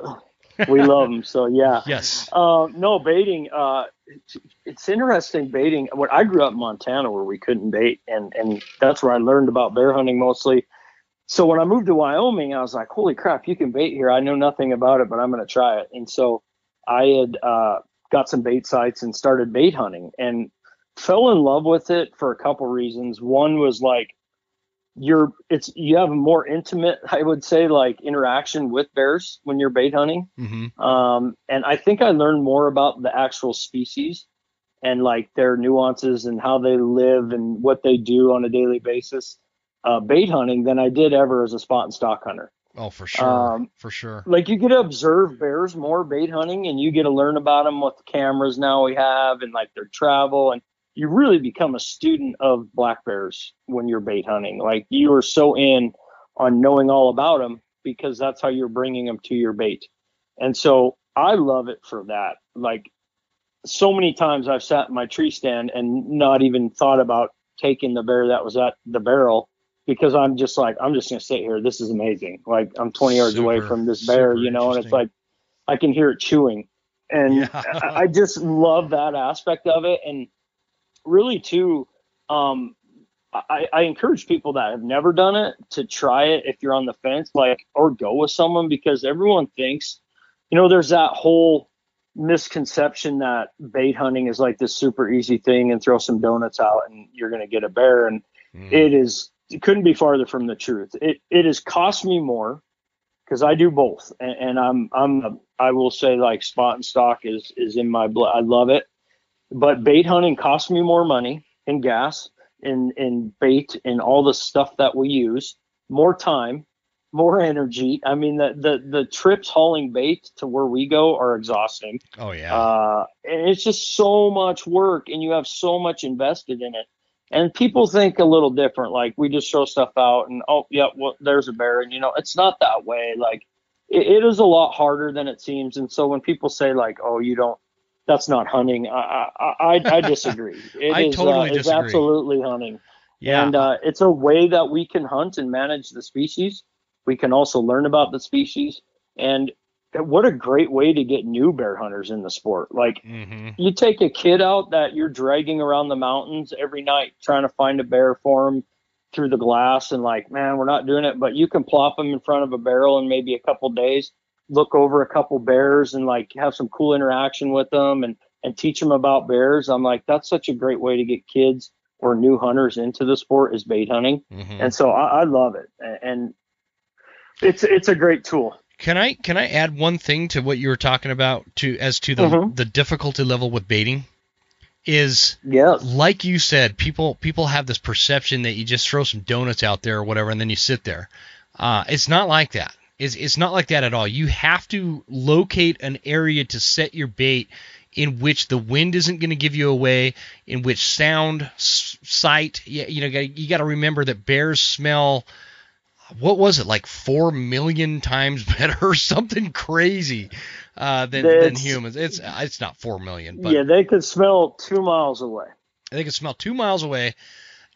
We love them. So yeah. <laughs> Yes. Um, no baiting. Uh, it's, it's interesting baiting. When I grew up in Montana, where we couldn't bait, and and that's where I learned about bear hunting mostly. So when I moved to Wyoming, I was like, "Holy crap, you can bait here!" I know nothing about it, but I'm going to try it. And so I had uh, got some bait sites and started bait hunting, and fell in love with it for a couple reasons. One was like you're it's you have a more intimate, I would say, like interaction with bears when you're bait hunting. Mm-hmm. Um, and I think I learned more about the actual species and like their nuances and how they live and what they do on a daily basis, uh, bait hunting than I did ever as a spot and stalk hunter. Oh, for sure. Um, for sure. Like you get to observe bears more bait hunting and you get to learn about them with the cameras now we have and like their travel and you really become a student of black bears when you're bait hunting. Like you are so in on knowing all about them because that's how you're bringing them to your bait. And so I love it for that. Like so many times I've sat in my tree stand and not even thought about taking the bear that was at the barrel because I'm just like, I'm just going to sit here. This is amazing. Like I'm 20 yards away from this bear, you know, and it's like, I can hear it chewing. And Yeah. I I just love that aspect of it. And really too, um, I, I encourage people that have never done it to try it if you're on the fence, like, or go with someone because everyone thinks, you know, there's that whole misconception that bait hunting is like this super easy thing and throw some donuts out and you're going to get a bear. And Mm. it is, it couldn't be farther from the truth. It, it has cost me more because I do both. And, and I'm, I'm, a, I will say like spot and stalk is, is in my blood. I love it. But bait hunting costs me more money and gas and, and bait and all the stuff that we use, more time, more energy. I mean, the, the, the trips hauling bait to where we go are exhausting. Oh yeah. Uh, and it's just so much work and you have so much invested in it. And people think a little different. Like we just throw stuff out and, oh, yeah, well, there's a bear. And, you know, it's not that way. Like it, it is a lot harder than it seems. And so when people say, like, oh, you don't, that's not hunting, I, I, I, I disagree. <laughs> It I is, totally uh, it's absolutely hunting. yeah. And uh, it's a way that we can hunt and manage the species. We can also learn about the species. And what a great way to get new bear hunters in the sport. Like mm-hmm. you take a kid out that you're dragging around the mountains every night trying to find a bear for him through the glass and like, man, we're not doing it, but you can plop him in front of a barrel in maybe a couple days, look over a couple bears and like have some cool interaction with them and, and teach them about bears. I'm like, that's such a great way to get kids or new hunters into the sport is bait hunting. Mm-hmm. And so I, I love it. And it's, it's a great tool. Can I can I add one thing to what you were talking about to as to the Mhm. the difficulty level with baiting? Is Yes. like you said, people people have this perception that you just throw some donuts out there or whatever, and then you sit there. Uh, it's not like that. It's, it's not like that at all. You have to locate an area to set your bait in which the wind isn't going to give you away, in which sound, sight, you, you know, you got to remember that bears smell what was it like four million times <laughs> better or something crazy uh, than, than humans. It's it's not four million, but yeah, they could smell two miles away. They could smell two miles away,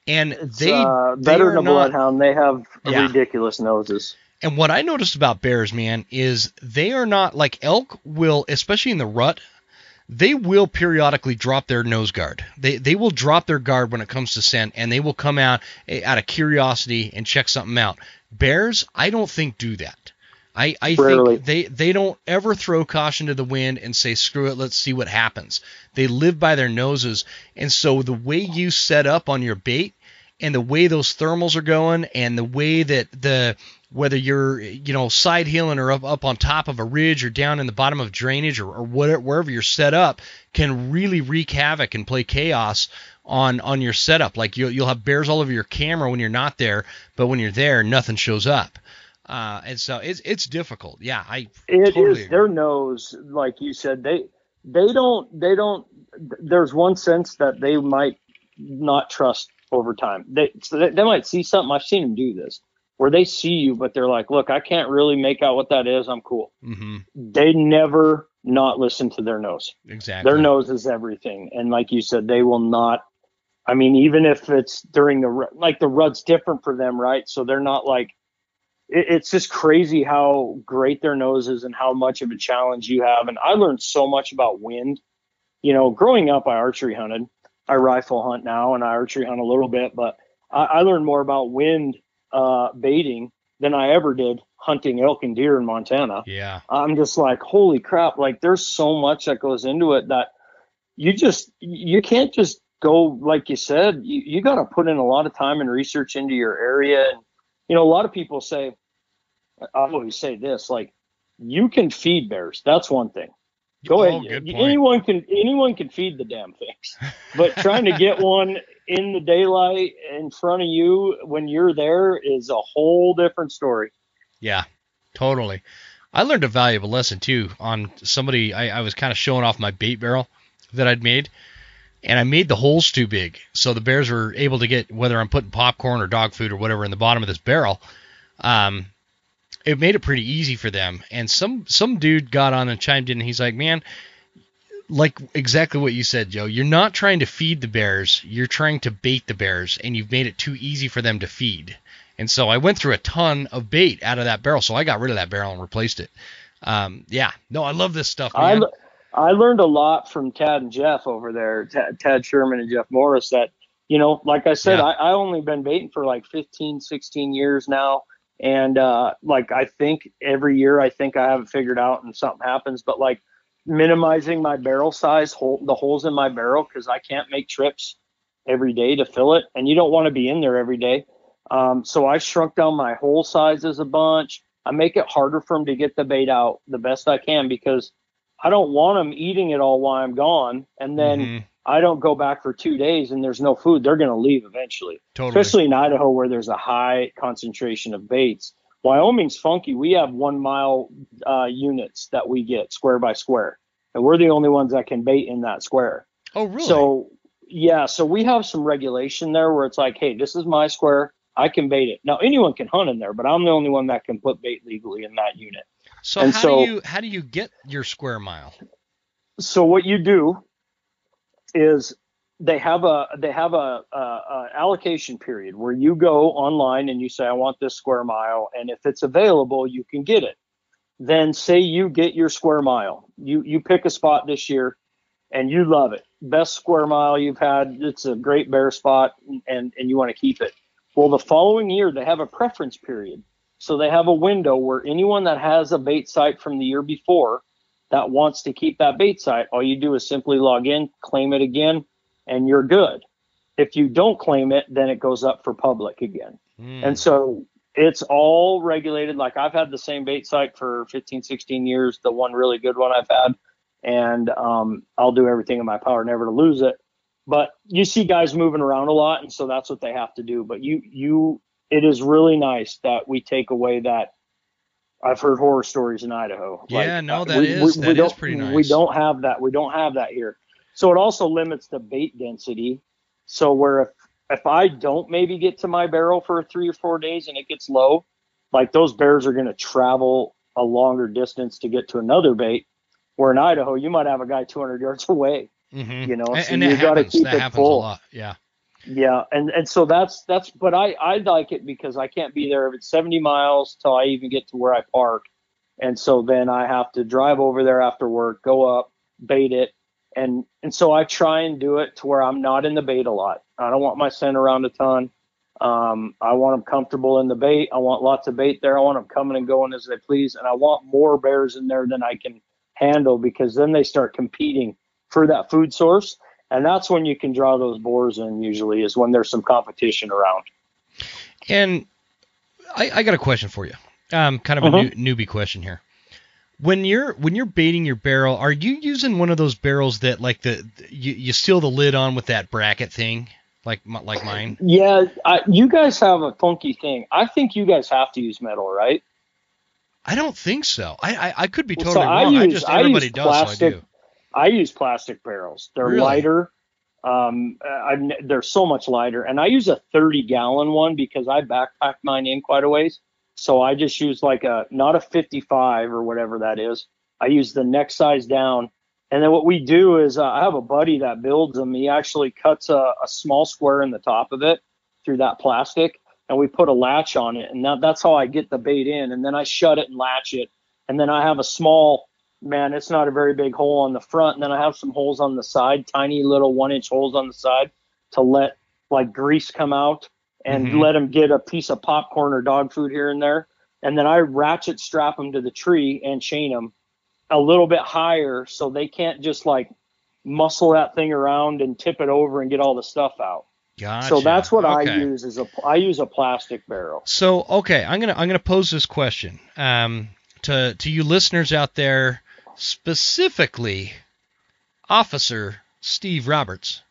and It's, they uh, better are than a bloodhound. They have Yeah. ridiculous noses. And what I noticed about bears, man, is they are not like elk will, especially in the rut, they will periodically drop their nose guard. They they will drop their guard when it comes to scent, and they will come out eh, out of curiosity and check something out. Bears, I don't think do that. I, I Rarely. think they, they don't ever throw caution to the wind and say screw it, let's see what happens. They live by their noses, and so the way you set up on your bait and the way those thermals are going and the way that the whether you're you know side hilling or up, up on top of a ridge or down in the bottom of drainage or, or whatever, wherever you're set up can really wreak havoc and play chaos on on your setup like you'll, you'll have bears all over your camera when you're not there but when you're there nothing shows up uh, and so it's it's difficult yeah i It is totally agree. their nose, like you said. They they don't they don't. There's one sense that they might not trust over time. They so they, might see something. I've seen them do this where they see you, but they're like, "Look, I can't really make out what that is. I'm cool." hmm They never not listen to their nose. exactly Their nose is everything, and like you said, they will not. I mean, even if it's during the like the rut's different for them, right? So they're not like. It, it's just crazy how great their nose is and how much of a challenge you have. And I learned so much about wind. You know, growing up, I archery hunted. I rifle hunt now, and I archery hunt a little bit, but I, I learned more about wind uh, baiting than I ever did hunting elk and deer in Montana. yeah I'm just like, holy crap! Like, there's so much that goes into it that you just you can't just go like you said. You, you got to put in a lot of time and research into your area. And you know, a lot of people say, I always say this, like, you can feed bears. That's one thing. Go oh, ahead. Anyone can anyone can feed the damn things, but trying to get one in the daylight in front of you when you're there is a whole different story. Yeah, totally. I learned a valuable lesson too on somebody. I, I was kind of showing off my bait barrel that I'd made, and I made the holes too big, so the bears were able to get whether I'm putting popcorn or dog food or whatever in the bottom of this barrel. Um, it made it pretty easy for them. And some some dude got on and chimed in, and he's like, "Man, like exactly what you said, Joe. You're not trying to feed the bears. You're trying to bait the bears, and you've made it too easy for them to feed." And so I went through a ton of bait out of that barrel, so I got rid of that barrel and replaced it. Um, yeah, no, I love this stuff, I, man. le- I learned a lot from Tad and Jeff over there, Tad, Tad Sherman and Jeff Morris. That you know, like I said, Yeah. I, I only been baiting for like 15, 16 years now, and uh, like I think every year I think I have it figured out, and something happens. But like minimizing my barrel size, hole, the holes in my barrel, because I can't make trips every day to fill it, and you don't want to be in there every day. Um, so I shrunk down my hole sizes a bunch. I make it harder for them to get the bait out the best I can because I don't want them eating it all while I'm gone, and then Mhm, I don't go back for two days and there's no food. They're going to leave eventually, totally. especially in Idaho where there's a high concentration of baits. Wyoming's funky. We have one mile uh, units that we get square by square, and we're the only ones that can bait in that square. oh, really? So yeah, so we have some regulation there where it's like, hey, this is my square. I can bait it. Now anyone can hunt in there, but I'm the only one that can put bait legally in that unit. so and how so- do you how do you get your square mile? So what you do is they have a they have a, a, a allocation period where you go online and you say I want this square mile, and if it's available, you can get it. Then say you get your square mile. You you pick a spot this year, and you love it. Best square mile you've had. It's a great bear spot, and and you want to keep it. Well, the following year they have a preference period. So they have a window where anyone that has a bait site from the year before that wants to keep that bait site, all you do is simply log in, claim it again, and you're good. If you don't claim it, then it goes up for public again. Hmm, And so it's all regulated. Like I've had the same bait site for 15, 16 years, the one really good one I've had. And um, I'll do everything in my power never to lose it. But you see guys moving around a lot, and so that's what they have to do. But you, you, it is really nice that we take away that I've heard horror stories in Idaho. Yeah, like, no, uh, that we, is we, we that is pretty nice. We don't have that. We don't have that here. So it also limits the bait density. So where if if I don't maybe get to my barrel for three or four days and it gets low, like those bears are going to travel a longer distance to get to another bait. Where in Idaho, you might have a guy 200 yards <laughs> away. Mm-hmm. You know, and, so and you got to keep that it full. Yeah. Yeah, and and so that's that's but I I like it because I can't be there if it's 70 miles till I even get to where I park, and so then I have to drive over there after work, go up, bait it, and and so I try and do it to where I'm not in the bait a lot. I don't want my scent around a ton. Um, I want them comfortable in the bait. I want lots of bait there. I want them coming and going as they please, and I want more bears in there than I can handle because then they start competing for that food source and that's when you can draw those boars in. Usually, is when there's some competition around. And I, I got a question for you. Um, kind of a uh-huh. new, newbie question here. When you're when you're baiting your barrel, are you using one of those barrels that like the you, you seal the lid on with that bracket thing, like like mine? Yeah, I, you guys have a funky thing. I think you guys have to use metal, right? I don't think so. I I, I could be totally so wrong. I, use, I just everybody does, plastic, so I do. I use plastic barrels. They're really? lighter. Um, I, they're so much lighter, and I use a 30 gallon one because I backpack mine in quite a ways. So I just use like a not a 55 or whatever that is. I use the next size down, and then what we do is uh, I have a buddy that builds them. He actually cuts a, a small square in the top of it through that plastic, and we put a latch on it, and that, that's how I get the bait in. And then I shut it and latch it, and then I have a small man, it's not a very big hole on the front. And then I have some holes on the side, tiny little one inch holes on the side to let like grease come out and mm-hmm. let them get a piece of popcorn or dog food here and there. And then I ratchet strap them to the tree and chain them a little bit higher so they can't just like muscle that thing around and tip it over and get all the stuff out. Gotcha. So that's what okay. I use is a I use a plastic barrel. So okay, I'm gonna I'm gonna pose this question um, to to you listeners out there specifically Officer Steve Roberts.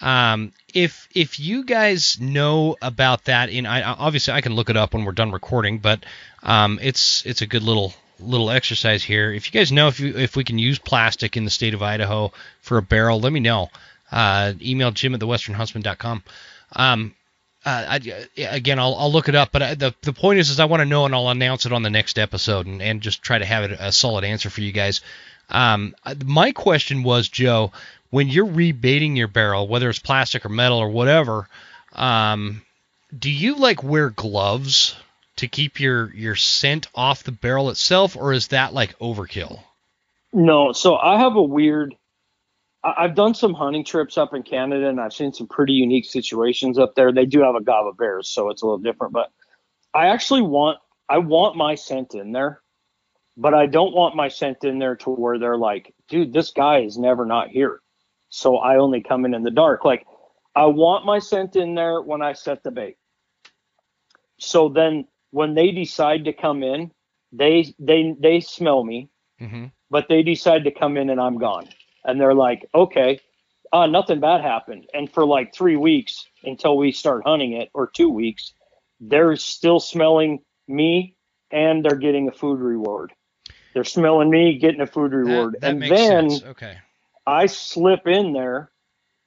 Um, if if you guys know about that, in I obviously I can look it up when we're done recording, but um, it's it's a good little little exercise here. If you guys know if you if we can use plastic in the state of Idaho for a barrel, let me know. Uh, email Jim at thewesternhuntsman.com. Um, uh, I, again, I'll, I'll look it up, but I, the the point is, is I want to know, and I'll announce it on the next episode, and, and just try to have it a solid answer for you guys. Um, my question was, Joe, when you're rebaiting your barrel, whether it's plastic or metal or whatever, um, do you like wear gloves to keep your your scent off the barrel itself, or is that like overkill? No, so I have a weird I've done some hunting trips up in Canada and I've seen some pretty unique situations up there. They do have agave bears, so it's a little different. But I actually want I want my scent in there, but I don't want my scent in there to where they're like, dude, this guy is never not here. So I only come in in the dark. Like I want my scent in there when I set the bait. So then when they decide to come in, they they they smell me, mm-hmm. but they decide to come in and I'm gone and they're like, okay, uh, nothing bad happened. And for like three weeks until we start hunting it, or two weeks, they're still smelling me and they're getting a food reward. They're smelling me, getting a food reward. That, that and then sense. okay. I slip in there,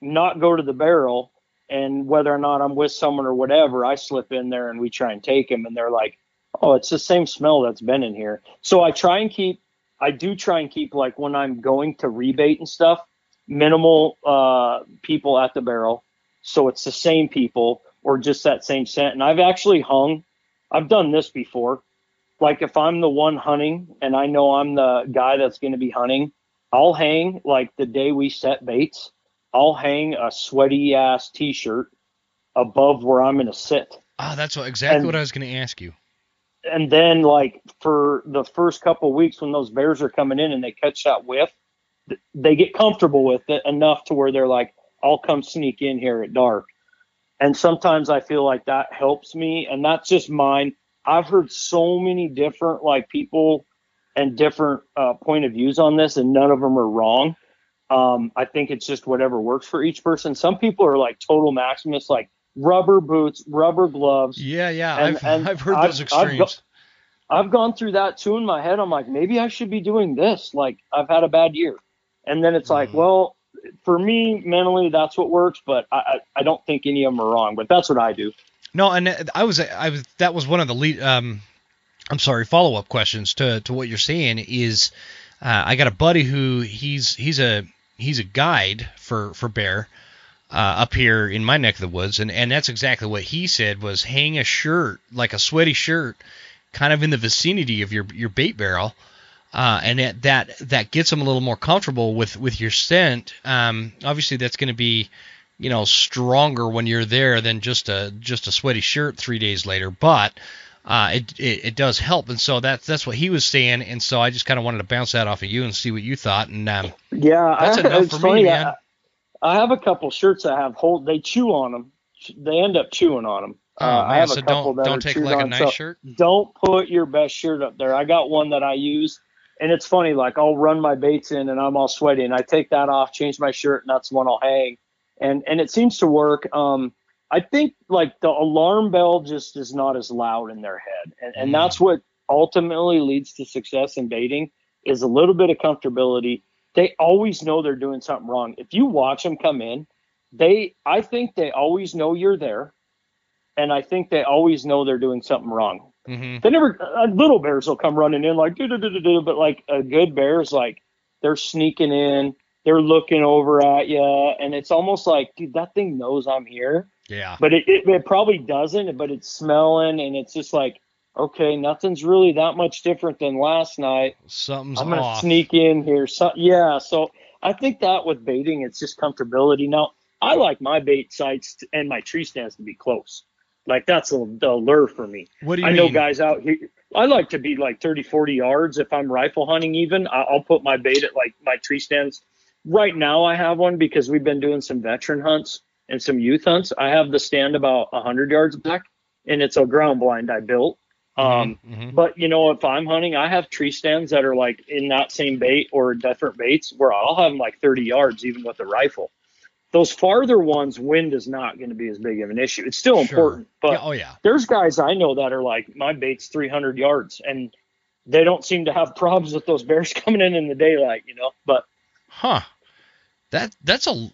not go to the barrel, and whether or not I'm with someone or whatever, I slip in there and we try and take him, and they're like, "Oh, it's the same smell that's been in here." So I try and keep I do try and keep like when I'm going to rebait and stuff, minimal uh, people at the barrel, so it's the same people or just that same scent. And I've actually hung. I've done this before. Like if I'm the one hunting and I know I'm the guy that's going to be hunting, I'll hang like the day we set baits. I'll hang a sweaty ass t-shirt above where I'm going to sit. Ah, oh, that's what, exactly and, what I was going to ask you and then like for the first couple weeks when those bears are coming in and they catch that whiff, they get comfortable with it enough to where they're like, I'll come sneak in here at dark. And sometimes I feel like that helps me, and that's just mine. I've heard so many different like people and different uh, point of views on this, and none of them are wrong. Um, I think it's just whatever works for each person. Some people are like total maximists, like rubber boots, rubber gloves. Yeah, yeah, and, I've, and I've heard those I've, extremes. I've gone through that too in my head. I'm like, maybe I should be doing this. Like I've had a bad year, and then it's like, Mhm. well, for me mentally, that's what works. But I, I, I don't think any of them are wrong. But that's what I do. No, and I was I was that was one of the lead. Um, I'm sorry, follow up questions to to what you're saying is, uh, I got a buddy who he's he's a he's a guide for for bear. Uh, up here in my neck of the woods, and, and that's exactly what he said was hang a shirt like a sweaty shirt, kind of in the vicinity of your your bait barrel, uh, and that, that that gets them a little more comfortable with with your scent. Um, obviously, that's going to be you know stronger when you're there than just a just a sweaty shirt three days later, but uh, it, it it does help, and so that's that's what he was saying, and so I just kind of wanted to bounce that off of you and see what you thought, and um, Yeah, That's I, enough for me, man. I, I have a couple shirts that have hold. They chew on them. They end up chewing on them. oh, uh, I have so a couple don't that don't are take chewed like a on, nice so shirt. Don't put your best shirt up there. I got one that I use, and it's funny. Like I'll run my baits in, and I'm all sweaty, and I take that off, change my shirt, and that's the one I'll hang. And and it seems to work. Um, I think like the alarm bell just is not as loud in their head, and and Mm. that's what ultimately leads to success in baiting is a little bit of comfortability. They always know they're doing something wrong. If you watch them come in, they I think they always know you're there, and I think they always know they're doing something wrong. hmm They never uh, little bears will come running in like do do do do do, but like a good bear is like they're sneaking in, they're looking over at you, and it's almost like dude that thing knows I'm here, Yeah. but it, it it probably doesn't, but it's smelling and it's just like okay, nothing's really that much different than last night. Something's I'm gonna off. sneak in here. So yeah, so I think that with baiting, it's just comfortability. Now I like my bait sites and my tree stands to be close. Like that's a, the lure for me. What do you I mean? know guys out here. I like to be like 30, 40 yards. If I'm rifle hunting, even I'll put my bait at like my tree stands. Right now, I have one because we've been doing some veteran hunts and some youth hunts. I have the stand about 100 yards back, and it's a ground blind I built. Um, Mhm, mhm. but you know, if I'm hunting, I have tree stands that are like in that same bait or different baits where I'll have them like 30 yards, even with the rifle. Those farther ones, wind is not going to be as big of an issue. It's still Sure. important, but Yeah, oh yeah. there's guys I know that are like, my bait's 300 yards, and they don't seem to have <laughs> problems with those bears coming in in the daylight, you know. But Huh. That that's a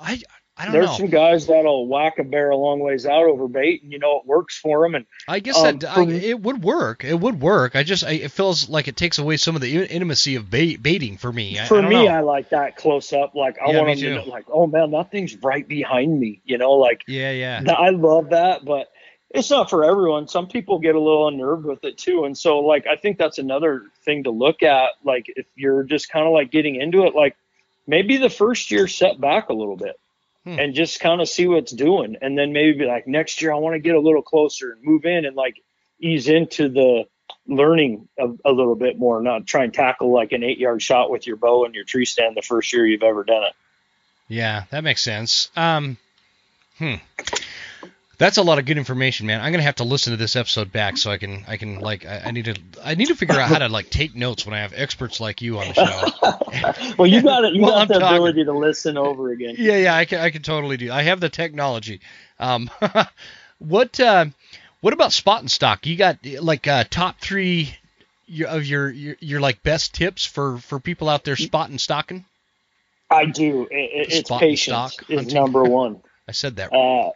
I I don't there's know. some guys that'll whack a bear a long ways out over bait, and you know it works for them. And I guess Um, that I, it would work. It would work. I just I, it feels like it takes away some of the intimacy of bait, baiting for me. I, for me, know. I like that close up. Like I Yeah, want to know, like, oh man, that thing's right behind me. You know, like yeah, yeah. I love that, but it's not for everyone. Some people get a little unnerved with it too. And so like I think that's another thing to look at. Like if you're just kind of like getting into it, like maybe the first year set back a little bit Hmm. and just kind of see what's doing. And then maybe be like next year I want to get a little closer and move in and like ease into the learning a, a little bit more, not try and tackle like an eight yard shot with your bow and your tree stand the first year you've ever done it. Yeah, that makes sense. Um, hmm. That's a lot of good information, man. I'm gonna have to listen to this episode back so I can I can like I, I need to I need to figure out how to like take notes when I have experts like you on the show. <laughs> well, you got it. You Well, got I'm the talking. ability to listen over again. Yeah, yeah, I can I can totally do. I have the technology. Um, <laughs> what uh, what about spot and stalk? You got like uh, top three your- of your, your your like best tips for for people out there spot and stalking? I do. It, it, it's Spot patience stalk is number one. <laughs> I said that. Uh,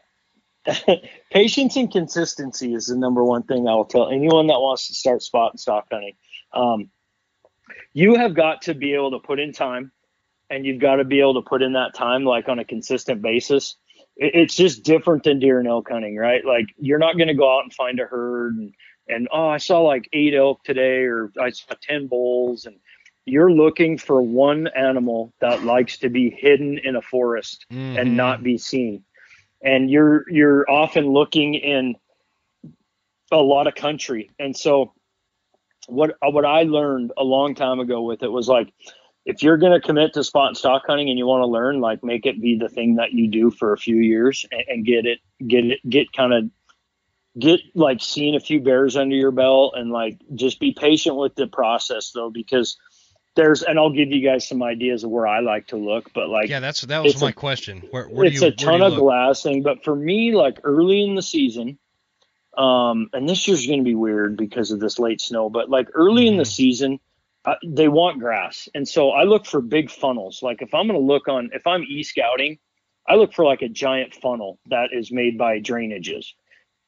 <laughs> patience and consistency is the number one thing I will tell anyone that wants to start spot and stalk hunting. Um, you have got to be able to put in time, and you've got to be able to put in that time like on a consistent basis. It, it's just different than deer and elk hunting, right? Like you're not going to go out and find a herd and and oh, I saw like eight elk today, or I saw ten bulls, and you're looking for one animal that likes to be hidden in a forest Mhm. and not be seen. And you're you're often looking in a lot of country. And so what what I learned a long time ago with it was like if you're going to commit to spot and stalk hunting and you want to learn like make it be the thing that you do for a few years and, and get it get it get kind of get like seeing a few bears under your belt and like just be patient with the process though because there's and I'll give you guys some ideas of where I like to look but like Yeah, that's that was my a- question. Where, where it's do you, a ton of glassing, but for me, like early in the season, Um, and this year's going to be weird because of this late snow. But like early in the Mhm. season, uh, they want grass, and so I look for big funnels. Like if I'm going to look on, if I'm e scouting, I look for like a giant funnel that is made by drainages.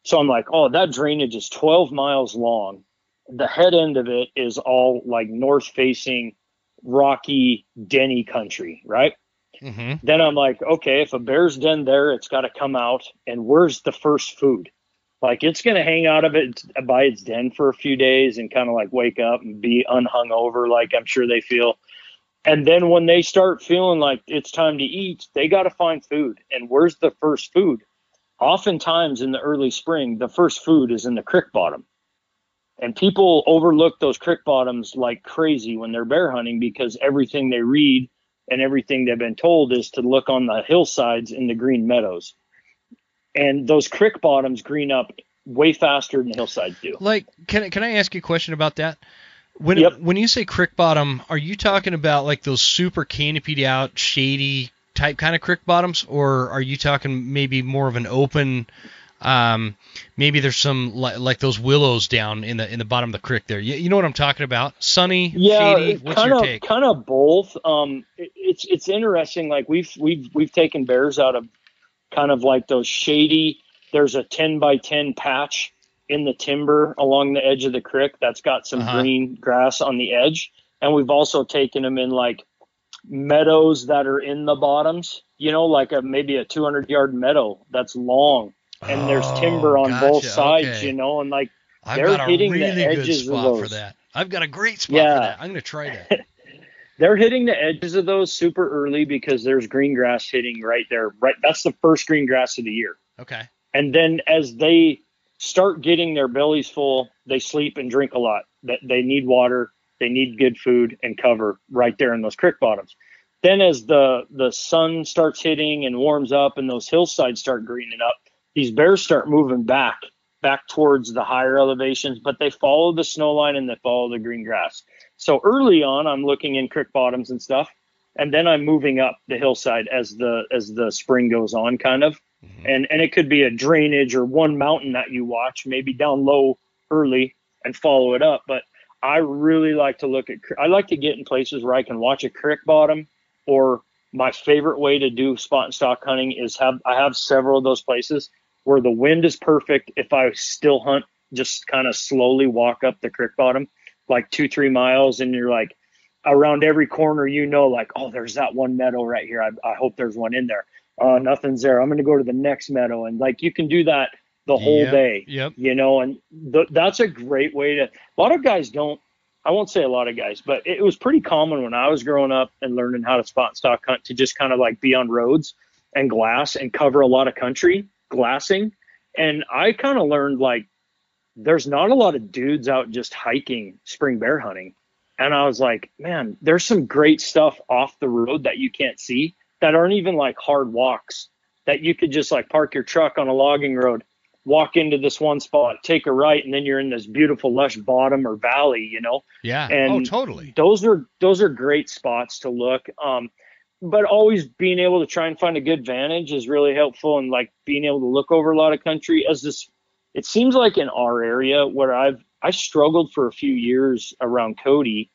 So I'm like, oh, that drainage is 12 miles long. The head end of it is all like north facing, rocky, denny country, right? Mm-hmm. Then I'm like, okay, if a bear's den there, it's got to come out. And where's the first food? Like it's going to hang out of it by its den for a few days and kind of like wake up and be unhung over, like I'm sure they feel. And then when they start feeling like it's time to eat, they got to find food. And where's the first food? Oftentimes in the early spring, the first food is in the creek bottom. And people overlook those creek bottoms like crazy when they're bear hunting because everything they read and everything they've been told is to look on the hillsides in the green meadows. And those creek bottoms green up way faster than hillsides do. Like, can can I ask you a question about that? When Yep. when you say creek bottom, are you talking about like those super canopied out, shady type kind of creek bottoms, or are you talking maybe more of an open? Um, maybe there's some like, like those willows down in the in the bottom of the creek there. You, you know what I'm talking about? Sunny, Yeah, shady. What's kind your of take? kind of both. Um, it, it's it's interesting. Like we've we've we've taken bears out of kind of like those shady. There's a 10 by 10 patch in the timber along the edge of the creek that's got some Uh-huh. green grass on the edge, and we've also taken them in like meadows that are in the bottoms. You know, like a maybe a 200 yard meadow that's long, and there's timber Oh, on both sides. okay. You know, and like I've they're got a hitting the really good edges of spot for those. that. I've got a great spot Yeah. for that. I'm gonna try that. <laughs> they're hitting the edges of those super early because there's green grass hitting right there. Right, that's the first green grass of the year. Okay. And then as they start getting their bellies full, they sleep and drink a lot. That they need water, they need good food and cover right there in those creek bottoms. Then as the the sun starts hitting and warms up and those hillsides start greening up, these bears start moving back back towards the higher elevations, but they follow the snow line and they follow the green grass. So early on, I'm looking in creek bottoms and stuff, and then I'm moving up the hillside as the as the spring goes on, kind of Mhm. and and it could be a drainage or one mountain that you watch maybe down low early and follow it up but i really like to look at i like to get in places where i can watch a creek bottom or my favorite way to do spot and stalk hunting is have i have several of those places where the wind is perfect if i still hunt just kind of slowly walk up the creek bottom like two three miles and you're like around every corner you know like oh there's that one meadow right here i, I hope there's one in there uh, nothing's there. I'm going to go to the next meadow, and like you can do that the whole Yep, day, Yep. you know. And th- that's a great way to. A lot of guys don't. I won't say a lot of guys, but it was pretty common when I was growing up and learning how to spot and stalk hunt to just kind of like be on roads and glass and cover a lot of country glassing. And I kind of learned like there's not a lot of dudes out just hiking spring bear hunting. And I was like, man, there's some great stuff off the road that you can't see that aren't even like hard walks that you could just like park your truck on a logging road, walk into this one spot, take a right, and then you're in this beautiful lush bottom or valley, you know. Yeah. And oh, totally. Those are those are great spots to look. Um, but always being able to try and find a good vantage is really helpful and like being able to look over a lot of country as this it seems like in our area where I've I struggled for a few years around Cody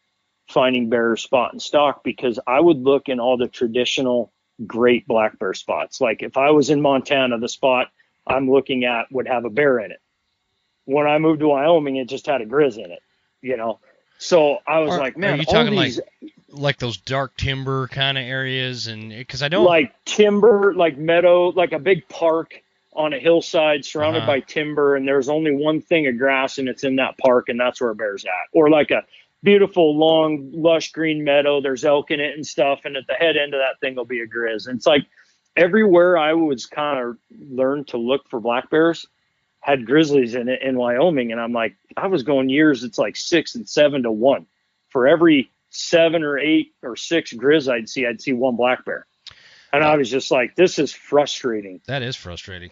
finding bear spot and stalk because I would look in all the traditional great black bear spots. Like if I was in Montana, the spot I'm looking at would have a bear in it. When I moved to Wyoming, it just had a grizz in it, you know. So I was Are- like, are you talking like like those dark timber kind of areas, and because I don't like timber, like meadow, like a big park on a hillside surrounded Uh-huh. by timber, and there's only one thing of grass, and it's in that park, and that's where a bear's at. Or like a beautiful, long, lush green meadow. There's elk in it and stuff, and at the head end of that thing will be a grizz. And it's like everywhere I was kind of learned to look for black bears had grizzlies in in Wyoming, and I'm like, I was going years. It's like six and seven to one for every seven or eight or six grizz I'd see, I'd see one black bear. And I was just like, this is frustrating. that is frustrating.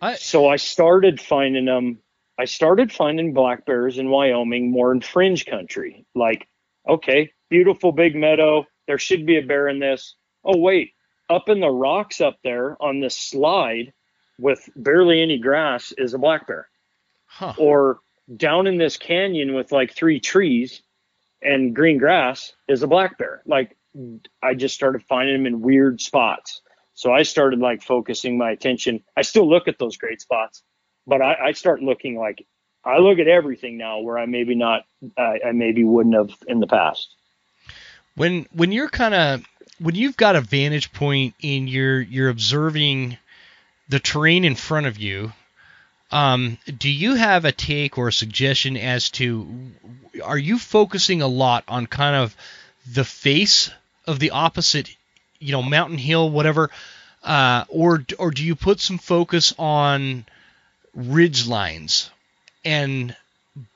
I So I started finding them. I started finding black bears in Wyoming more in fringe country. Like, okay, beautiful big meadow. There should be a bear in this. Oh, wait, up in the rocks up there on this slide with barely any grass is a black bear. Huh. Or down in this canyon with like three trees and green grass is a black bear. Like I just started finding them in weird spots. So I started like focusing my attention. I still look at those great spots, but I, I start looking like I look at everything now where I maybe not, I, I maybe wouldn't have in the past. When when you're kind of when you've got a vantage point and you're you're observing the terrain in front of you, um, do you have a take or a suggestion as to are you focusing a lot on kind of the face of the opposite, you know, mountain hill, whatever, uh, or or do you put some focus on ridge lines? And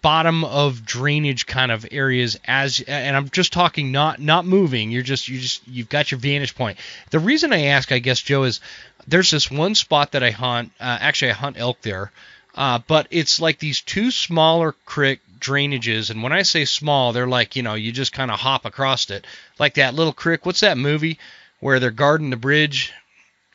bottom of drainage kind of areas as and I'm just talking not not moving. You're just you just you've got your vantage point. The reason I ask I guess Joe is there's this one spot that I hunt uh, actually I hunt elk there uh, but it's like these two smaller creek drainages and when I say small they're like you know you just kind of hop across it. Like that little creek what's that movie where they're guarding the bridge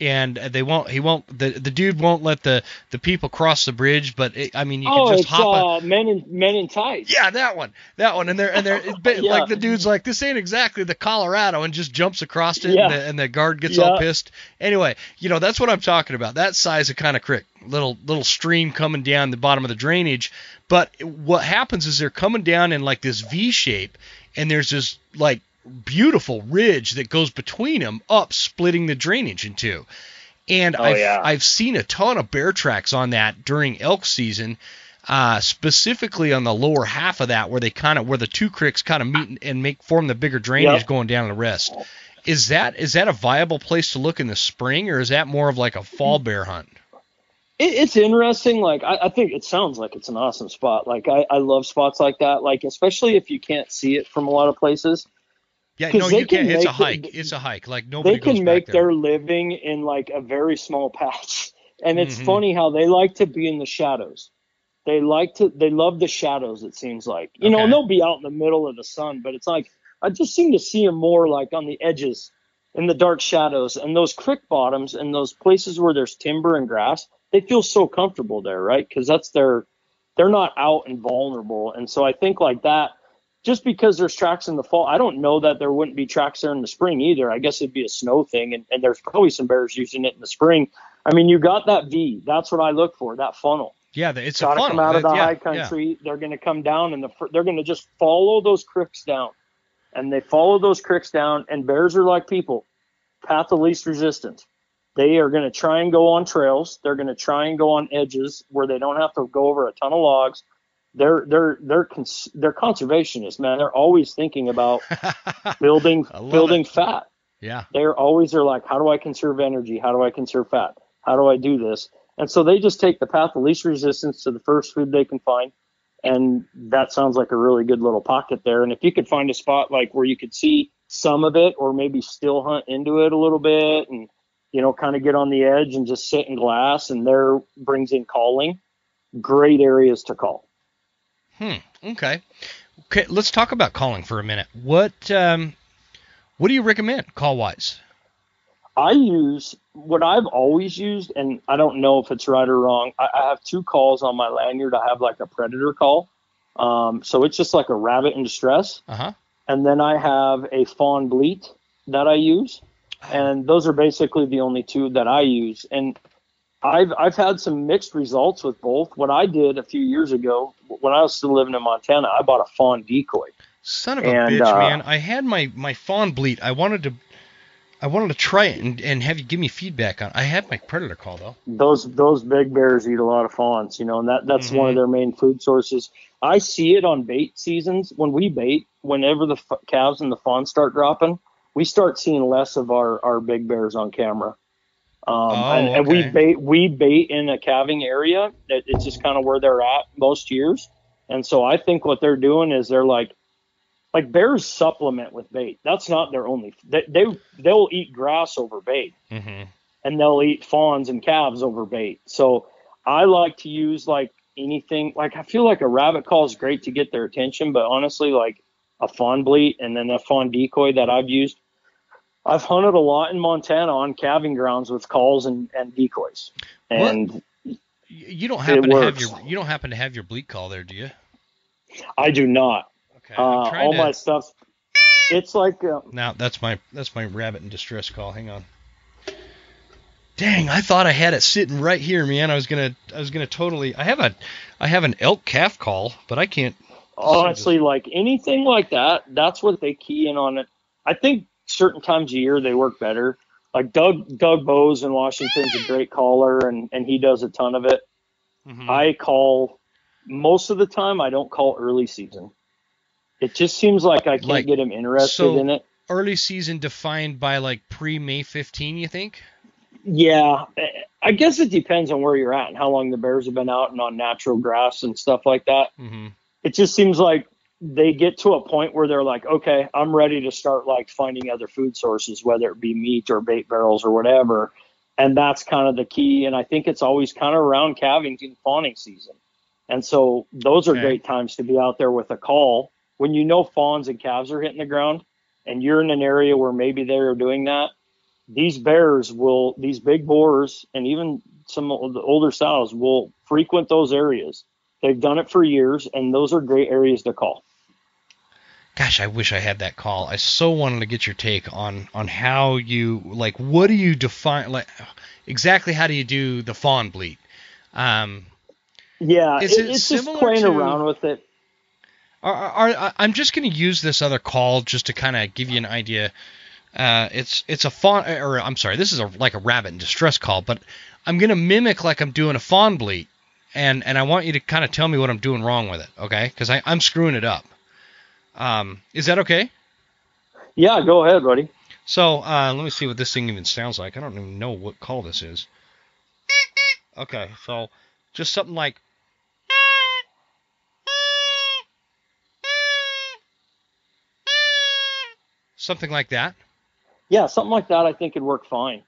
and they won't. He won't. The the dude won't let the the people cross the bridge. But it, I mean, you oh, can just hop. Uh, men in men in tights. Yeah, that one. That one. And they're and they're <laughs> yeah. like the dude's like this ain't exactly the Colorado, and just jumps across it, yeah. and, the, and the guard gets yeah. all pissed. Anyway, you know that's what I'm talking about. That size of kind of creek, little little stream coming down the bottom of the drainage. But what happens is they're coming down in like this V shape, and there's this like beautiful ridge that goes between them up splitting the drainage in two. And oh, I've, yeah. I've seen a ton of bear tracks on that during elk season uh, specifically on the lower half of that where they kind of where the two creeks kind of meet and make form the bigger drainage yep. going down the rest. Is that is that a viable place to look in the spring or is that more of like a fall bear hunt? It, it's interesting like I, I, think it sounds like it's an awesome spot. Like I, I love spots like that. Like especially if you can't see it from a lot of places yeah, no, you can. not It's a hike. it's a hike. Like nobody. They can make their living in like a very small patch, <laughs> and it's mm-hmm. funny how they like to be in the shadows. They like to. They love the shadows. It seems like you okay. know, and they'll be out in the middle of the sun, but it's like I just seem to see them more like on the edges, in the dark shadows, and those creek bottoms and those places where there's timber and grass. They feel so comfortable there, right? Because that's their. They're not out and vulnerable, and so I think like that just because there's tracks in the fall, I don't know that there wouldn't be tracks there in the spring either. I guess it'd be a snow thing, and, and there's probably some bears using it in the spring. I mean, you got that V. That's what I look for. That funnel. Yeah, it's got to come out of the yeah, high country. Yeah. They're going to come down, and the, they're going to just follow those creeks down, and they follow those creeks down. And bears are like people, path of least resistance. They are going to try and go on trails. They're going to try and go on edges where they don't have to go over a ton of logs they're they're they're cons- they're conservationists, man. They're always thinking about <laughs> building building it. fat. Yeah. They're always they're like, how do I conserve energy? How do I conserve fat? How do I do this? And so they just take the path of least resistance to the first food they can find. And that sounds like a really good little pocket there. And if you could find a spot like where you could see some of it or maybe still hunt into it a little bit and, you know, kind of get on the edge and just sit in glass and there brings in calling, great areas to call. Hmm. Okay. Okay. Let's talk about calling for a minute. What um, what do you recommend call wise? I use what I've always used, and I don't know if it's right or wrong. I, I have two calls on my lanyard. I have like a predator call, um, so it's just like a rabbit in distress. Uh-huh. And then I have a fawn bleat that I use, and those are basically the only two that I use. And I've I've had some mixed results with both. What I did a few years ago, when I was still living in Montana, I bought a fawn decoy. Son of a and, bitch, uh, man! I had my my fawn bleat. I wanted to, I wanted to try it and, and have you give me feedback on. I had my predator call though. Those those big bears eat a lot of fawns, you know, and that that's mm-hmm. one of mm-hmm. their main food sources. I see it on bait seasons when we bait. Whenever the f- calves and the fawns start dropping, we start seeing less of our our big bears on camera. Um, oh, and, and we bait we bait in a calving area. It, it's just kind of where they're at most years. And so I think what they're doing is they're like like bears supplement with bait. That's not their only. They, they they'll eat grass over bait, mm-hmm. and they'll eat fawns and calves over bait. So I like to use like anything. Like I feel like a rabbit call is great to get their attention, but honestly, like a fawn bleat and then a fawn decoy that I've used I've hunted a lot in Montana on calving grounds with calls and, and decoys. And what? You don't happen to have your you don't happen to have your bleat call there, do you? I do not. Okay. Uh, all to, my stuff. It's like uh, Now that's my that's my rabbit in distress call. Hang on. Dang, I thought I had it sitting right here, man. I was gonna I was gonna totally I have a I have an elk calf call, but I can't honestly like anything like that. That's what they key in on it. I think certain times of year they work better. Like Doug Doug Bowes in Washington's a great caller, and and he does a ton of it. Mhm. I call most of the time. I don't call early season. It just seems like I can't Like, get him interested so- in it. early season defined by like pre May 15, you think? Yeah, I guess it depends on where you're at and how long the bears have been out and on natural grass and stuff like that. Mm-hmm. It just seems like they get to a point where they're like, okay, I'm ready to start like finding other food sources, whether it be meat or bait barrels or whatever. And that's kind of the key. And I think it's always kind of around calving and fawning season. And so those are Okay. great times to be out there with a call when you know fawns and calves are hitting the ground and you're in an area where maybe they're doing that. These bears will, these big boars and even some of the older sows will frequent those areas. They've done it for years, and those are great areas to call. Gosh, I wish I had that call. I so wanted to get your take on on how you like what do you define like exactly how do you do the fawn bleat? Um, Yeah, Is it it's just playing to- around with it. Are, are, are, I'm just going to use this other call just to kind of give you an idea. Uh, it's it's a fawn, or I'm sorry, this is a like a rabbit in distress call, but I'm going to mimic like I'm doing a fawn bleat, and and I want you to kind of tell me what I'm doing wrong with it, okay? Because I'm screwing it up. Um, is that okay? Yeah, go ahead, buddy. So uh, let me see what this thing even sounds like. I don't even know what call this is. Okay, so just something like. Something like that. Yeah, something like that. I think would work fine.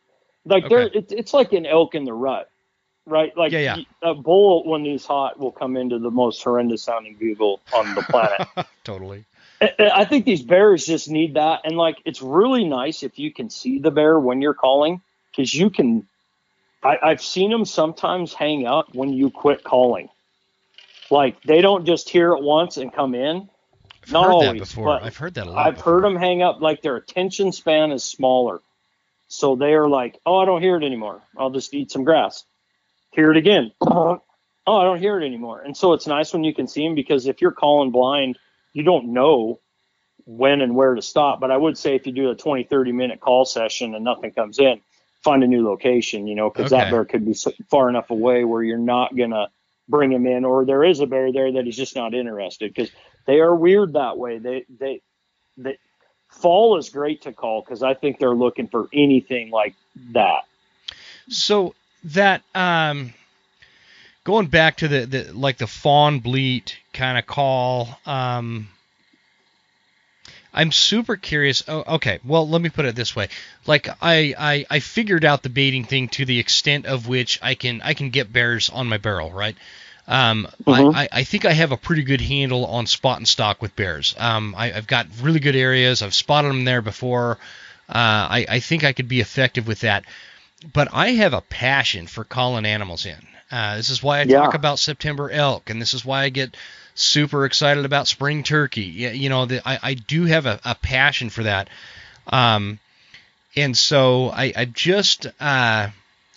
Like there, Okay. it's it's like an elk in the rut, right? Like Yeah, yeah. a bull when he's hot will come into the most horrendous sounding bugle on the planet. <laughs> totally. I- think these bears just need that, and like it's really nice if you can see the bear when you're calling, because you can. I, I've seen them sometimes hang up when you quit calling. Like they don't just hear it once and come in. I've Not heard that always, before. but I've heard that a lot. I've heard them hang up like their attention span is smaller, so they are like, "Oh, I don't hear it anymore. I'll just eat some grass." Hear it again. <clears throat> Oh, I don't hear it anymore. And so it's nice when you can see them because if you're calling blind, you don't know when and where to stop. But I would say if you do a 20, 30 minute call session and nothing comes in, find a new location, you know, because Okay. that bear could be so far enough away where you're not going to bring him in, or there is a bear there that he's just not interested because they are weird that way. They, they, they, fall is great to call because I think they're looking for anything like that. So that um, going back to the, the like the fawn bleat kind of call. Um, I'm super curious. Oh, okay, well, let me put it this way. Like I, I I figured out the baiting thing to the extent of which I can I can get bears on my barrel, right? Um, Mhm. I, I, I think I have a pretty good handle on spot and stalk with bears. Um, I, I've got really good areas. I've spotted them there before. Uh, I, I think I could be effective with that. But I have a passion for calling animals in. Uh, this is why I Yeah. talk about September elk, and this is why I get super excited about spring turkey. You know, the, I, I do have a, a passion for that. Um, and so I, I just uh,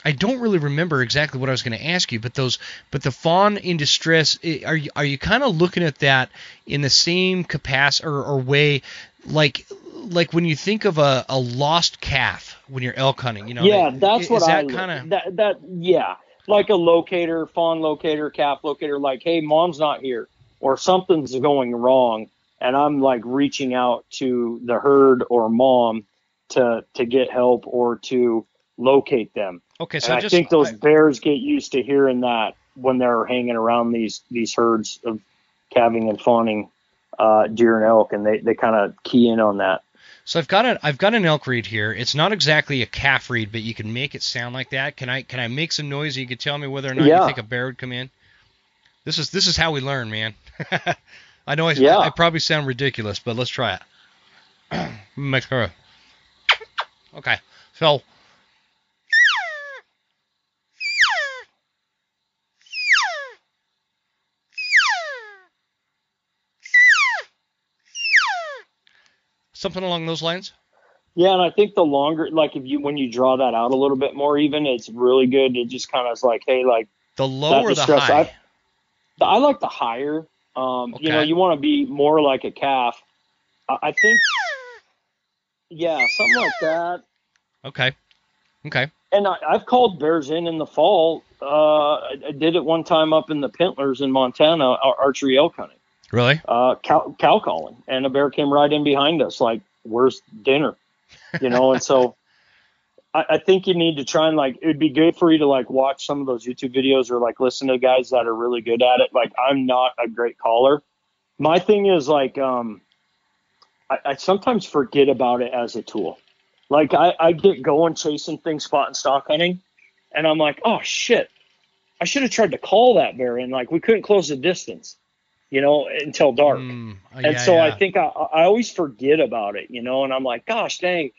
I don't really remember exactly what I was going to ask you, but those but the fawn in distress are you are you kind of looking at that in the same capacity or, or way like like when you think of a, a lost calf when you're elk hunting, you know? yeah, that- that's what I that look- kind of that that yeah, like a locator, fawn locator, calf locator. Like, hey, mom's not here, or something's going wrong, and I'm like reaching out to the herd or mom to to get help or to locate them. okay? So and I just think those I- bears get used to hearing that when they're hanging around these these herds of calving and fawning uh, deer and elk, and they they kind of key in on that. So I've got an I've got an elk reed here. It's not exactly a calf reed, but you can make it sound like that. Can I can I make some noise? You can tell me whether or not you think a bear would come in. This is this is how we learn, man. <laughs> I know I, Yeah. I probably sound ridiculous, but let's try it. <clears throat> Okay, so something along those lines. Yeah, and I think the longer, like if you when you draw that out a little bit more, even it's really good. It just kind of is like, hey, like the low or the high. I, I like the higher. Um, You know, you want to be more like a calf. I, I think, yeah, something like that. Okay. Okay. And I, I've called bears in in the fall. Uh, I, I did it one time up in the Pintlers in Montana, archery elk hunting, Really? uh, cow, cow calling, and a bear came right in behind us, like, "Where's dinner?" You know, and so. <laughs> I, I think you need to try and like it would be good for you to like watch some of those YouTube videos or like listen to guys that are really good at it. Like I'm not a great caller. My thing is like um I, I sometimes forget about it as a tool. Like I, I get going chasing things spot and stalk hunting and I'm like, oh shit. I should have tried to call that bear and like we couldn't close the distance, you know, until dark. Mm, uh, And yeah, so I think I, I always forget about it, you know, and I'm like, gosh dang.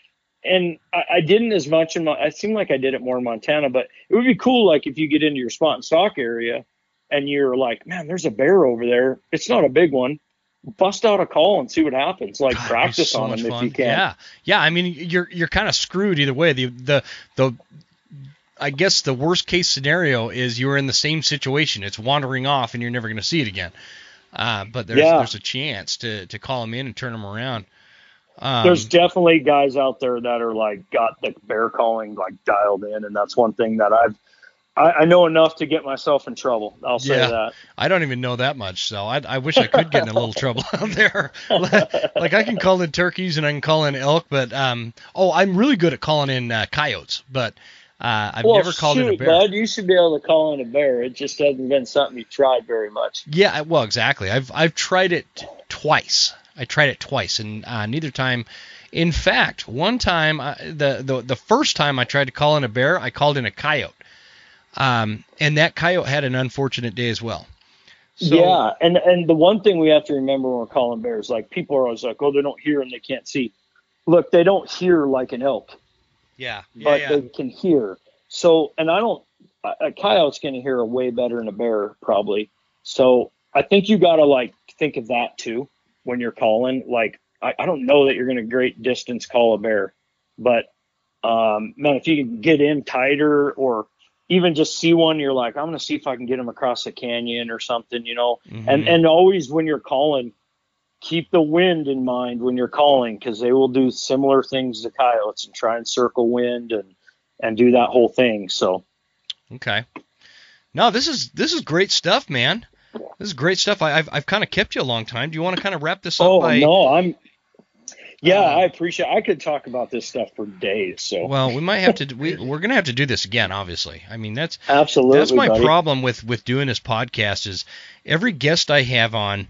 And I, I didn't as much in my, it seemed like I did it more in Montana, but it would be cool. Like if you get into your spot and stalk area and you're like, man, there's a bear over there. It's not a big one. Bust out a call and see what happens. Like God, practice so on them if you can. Yeah, yeah. I mean, you're you're kind of screwed either way. The the the I guess the worst case scenario is you're in the same situation. It's wandering off, and you're never going to see it again. Uh, but there's Yeah. there's a chance to to call them in and turn them around. Um, There's definitely guys out there that are like got the bear calling like dialed in, and that's one thing that I've I, I know enough to get myself in trouble. I'll say Yeah. that. I don't even know that much, so I, I wish I could get in a little trouble <laughs> out there. <laughs> like I can call in turkeys and I can call in elk, but um, oh, I'm really good at calling in uh, coyotes, but uh, I've well, never called shoot, in a bear. bud, you should be able to call in a bear. It just hasn't been something you tried very much. Yeah, well, exactly. I've I've tried it twice. I tried it twice, and uh, neither time. In fact, one time, uh, the, the the first time I tried to call in a bear, I called in a coyote, um, and that coyote had an unfortunate day as well. So, yeah, and and the one thing we have to remember when we're calling bears, like people are always like, oh, they don't hear and they can't see. Look, they don't hear like an elk, yeah, yeah, but yeah. they can hear. So, and I don't. A coyote's going to hear a way better than a bear probably. So, I think you got to like think of that too when you're calling. Like, I, I don't know that you're going to great distance call a bear, but um, man, if you can get in tighter or even just see one, you're like, I'm going to see if I can get him across the canyon or something, you know. Mhm. And and always when you're calling, keep the wind in mind when you're calling because they will do similar things to coyotes and try and circle wind and and do that whole thing. So Okay. No, this is this is great stuff, man. This is great stuff. I, I've I've kind of kept you a long time. Do you want to kind of wrap this up? oh by, no, I'm yeah, Uh, I appreciate. I could talk about this stuff for days. So Well, we might have to. We, we're gonna have to do this again, obviously. I mean, that's absolutely, that's my buddy. problem with with doing this podcast is every guest I have on,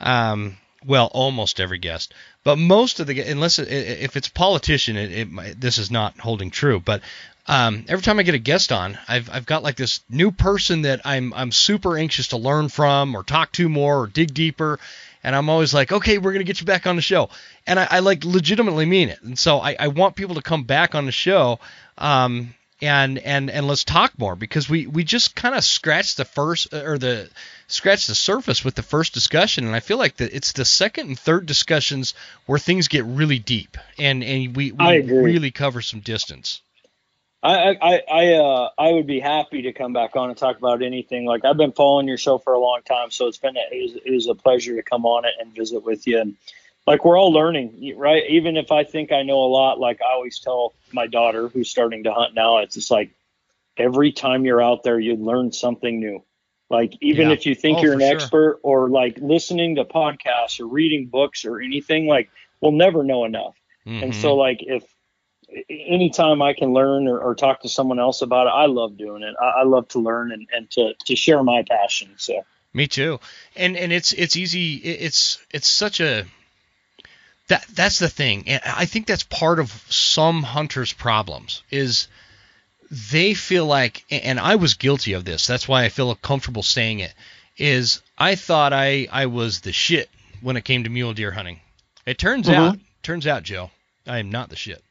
um, well, almost every guest, but most of the unless if it's a politician, it, it this is not holding true. But um, every time I get a guest on, I've I've got like this new person that I'm I'm super anxious to learn from or talk to more or dig deeper. And I'm always like, okay, we're gonna get you back on the show, and I, I like legitimately mean it. And so I, I want people to come back on the show, um, and and and let's talk more because we we just kind of scratched the first or the scratched the surface with the first discussion, and I feel like that it's the second and third discussions where things get really deep, and and we, we really cover some distance. I I I uh I would be happy to come back on and talk about anything. Like I've been following your show for a long time, so it's been a, it, was, it was a pleasure to come on it and visit with you. And like we're all learning, right? Even if I think I know a lot, like I always tell my daughter who's starting to hunt now, it's just like every time you're out there, you learn something new. Like even Yeah. if you think Oh, you're an sure. expert or like listening to podcasts or reading books or anything, like we'll never know enough. And Mhm. so, like, if anytime I can learn or, or talk to someone else about it, I love doing it. I, I love to learn and, and to, to share my passion. So, Me too. And and it's it's easy. It's it's such a that that's the thing. And I think that's part of some hunters' problems is they feel like and I was guilty of this. That's why I feel comfortable saying it. Is I thought I I was the shit when it came to mule deer hunting. It turns Mhm. out turns out Joe, I am not the shit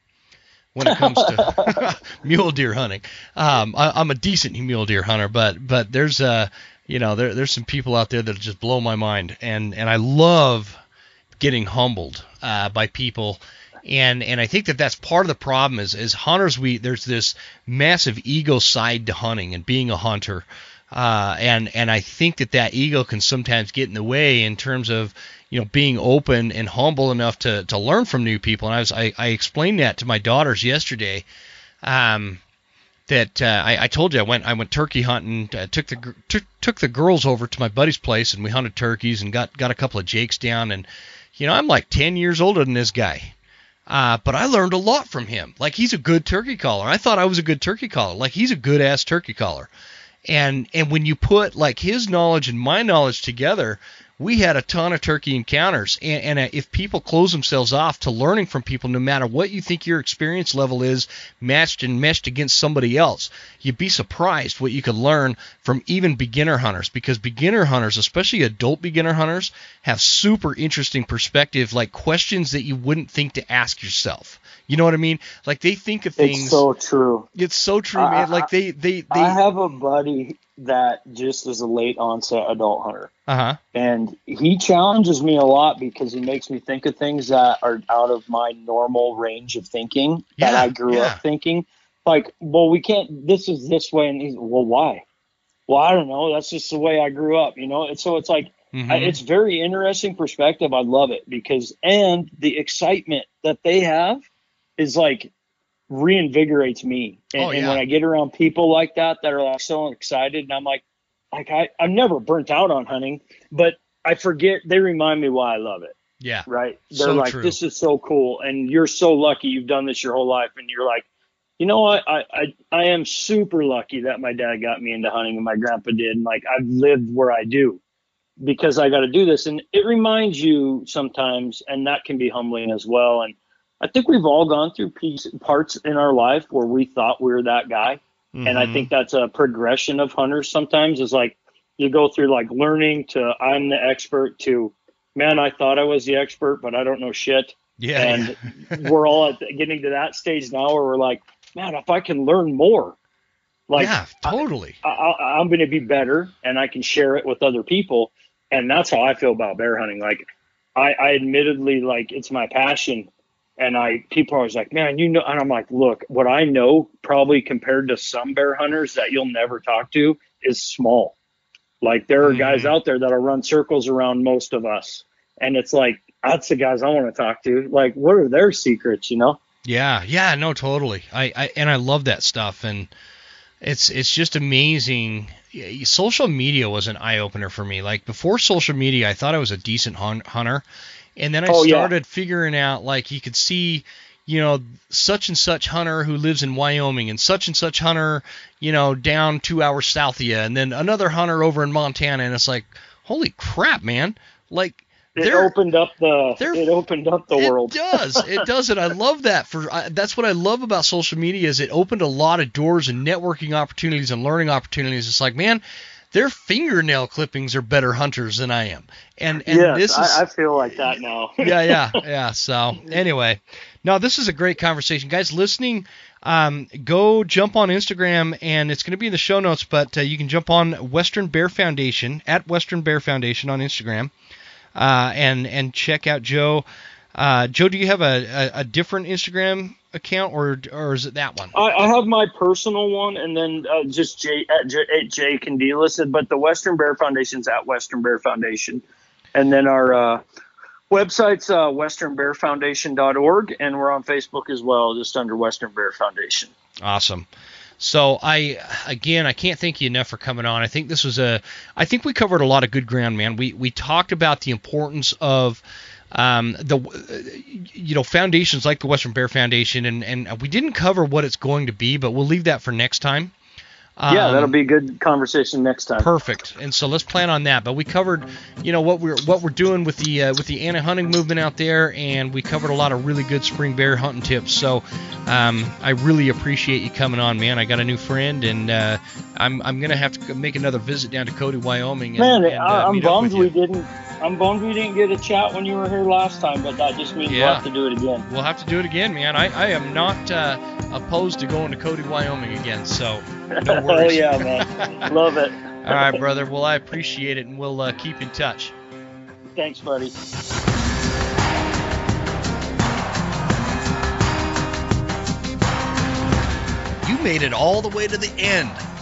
when it comes to <laughs> mule deer hunting. Um, I, I'm a decent mule deer hunter, but but there's uh you know there there's some people out there that just blow my mind, and and I love getting humbled uh, by people. And and I think that that's part of the problem is is hunters we there's this massive ego side to hunting and being a hunter. Uh, and and I think that that ego can sometimes get in the way in terms of you know being open and humble enough to to learn from new people. And I was I, I explained that to my daughters yesterday um, that uh, I, I told you I went I went turkey hunting uh, took the took, took the girls over to my buddy's place and we hunted turkeys and got got a couple of jakes down and you know I'm like 10 years older than this guy uh, but I learned a lot from him. Like he's a good turkey caller. I thought I was a good turkey caller. Like he's a good ass turkey caller. And and when you put like his knowledge and my knowledge together, we had a ton of turkey encounters. And, and uh, if people close themselves off to learning from people, no matter what you think your experience level is, matched and meshed against somebody else, you'd be surprised what you could learn from even beginner hunters. Because beginner hunters, especially adult beginner hunters, have super interesting perspective, like questions that you wouldn't think to ask yourself. You know what I mean? Like they think of things. It's so true. It's so true, man. like they, they, they. I have a buddy that just is a late onset adult hunter. Uh huh. And he challenges me a lot because he makes me think of things that are out of my normal range of thinking yeah, that I grew yeah. up thinking. Like, well, we can't. This is this way, and he's well, why? Well, I don't know. That's just the way I grew up, you know. And so it's like Mhm. I, it's very interesting perspective. I love it because and the excitement that they have is like reinvigorates me. And, Oh, and when I get around people like that that are like so excited, and I'm like, like I I'm never burnt out on hunting, but I forget they remind me why I love it. yeah. Right? They're So like, true. this is so cool, and you're so lucky you've done this your whole life, and you're like. You know what? I, I I am super lucky that my dad got me into hunting and my grandpa did. And like I've lived where I do because I got to do this. And it reminds you sometimes, and that can be humbling as well. And I think we've all gone through piece, parts in our life where we thought we were that guy. And I Mhm. think that's a progression of hunters sometimes is like you go through like learning to I'm the expert to man, I thought I was the expert, but I don't know shit. yeah. And <laughs> we're all at, getting to that stage now where we're like, man, if I can learn more, like yeah, totally. I, I, I'm going to be better and I can share it with other people. And that's how I feel about bear hunting. Like I, I admittedly like it's my passion. And I people are always like, man, you know, and I'm like, look, what I know probably compared to some bear hunters that you'll never talk to is small. Like there are guys Mhm. out there that'll run circles around most of us. And it's like, that's the guys I want to talk to. Like, what are their secrets, you know? Yeah, yeah, no, totally. I, I and I love that stuff, and it's it's just amazing. Social media was an eye opener for me. Like before social media, I thought I was a decent hun- hunter, and then I Oh, yeah. started figuring out like you could see, you know, such and such hunter who lives in Wyoming, and such and such hunter, you know, down two hours south of you, and then another hunter over in Montana, and it's like, holy crap, man! Like It opened up the it opened up the world. it does. <laughs> It does, it. I love that. For I, that's what I love about social media is it opened a lot of doors and networking opportunities and learning opportunities. It's like, man, their fingernail clippings are better hunters than I am, and and yes, this is I, I feel like that now. <laughs> yeah, yeah, <laughs> yeah. So anyway, no, this is a great conversation, guys. Listening, um, go jump on Instagram, and it's going to be in the show notes. But uh, you can jump on Western Bear Foundation at Western Bear Foundation on Instagram, uh, and and check out Joe. Uh, Joe, do you have a, a, a different Instagram account, or or is it that one? I, I have my personal one, and then uh, just J at J, at J Kondelis, but the Western Bear Foundation's at Western Bear Foundation, and then our uh, website's uh, westernbearfoundation.org, and we're on Facebook as well, just under Western Bear Foundation. Awesome. So I again I can't thank you enough for coming on. I think this was a I think we covered a lot of good ground, man. We we talked about the importance of um, the you know foundations like the Western Bear Foundation, and and we didn't cover what it's going to be, but we'll leave that for next time. Yeah, Um, that'll be a good conversation next time. Perfect. And so let's plan on that. But we covered, you know, what we're what we're doing with the uh, with the anti hunting movement out there, and we covered a lot of really good spring bear hunting tips. So um, I really appreciate you coming on, man. I got a new friend, and uh, I'm I'm gonna have to make another visit down to Cody, Wyoming. And, Man, and, uh, I, I'm bummed we didn't. I'm bummed we didn't get a chat when you were here last time, but that just means Yeah. we'll have to do it again. We'll have to do it again, man. I, I am not uh, opposed to going to Cody, Wyoming again. So no worries. <laughs> oh yeah, man. Love it. All right, brother. Well, I appreciate it, and we'll uh, keep in touch. Thanks, buddy. You made it all the way to the end.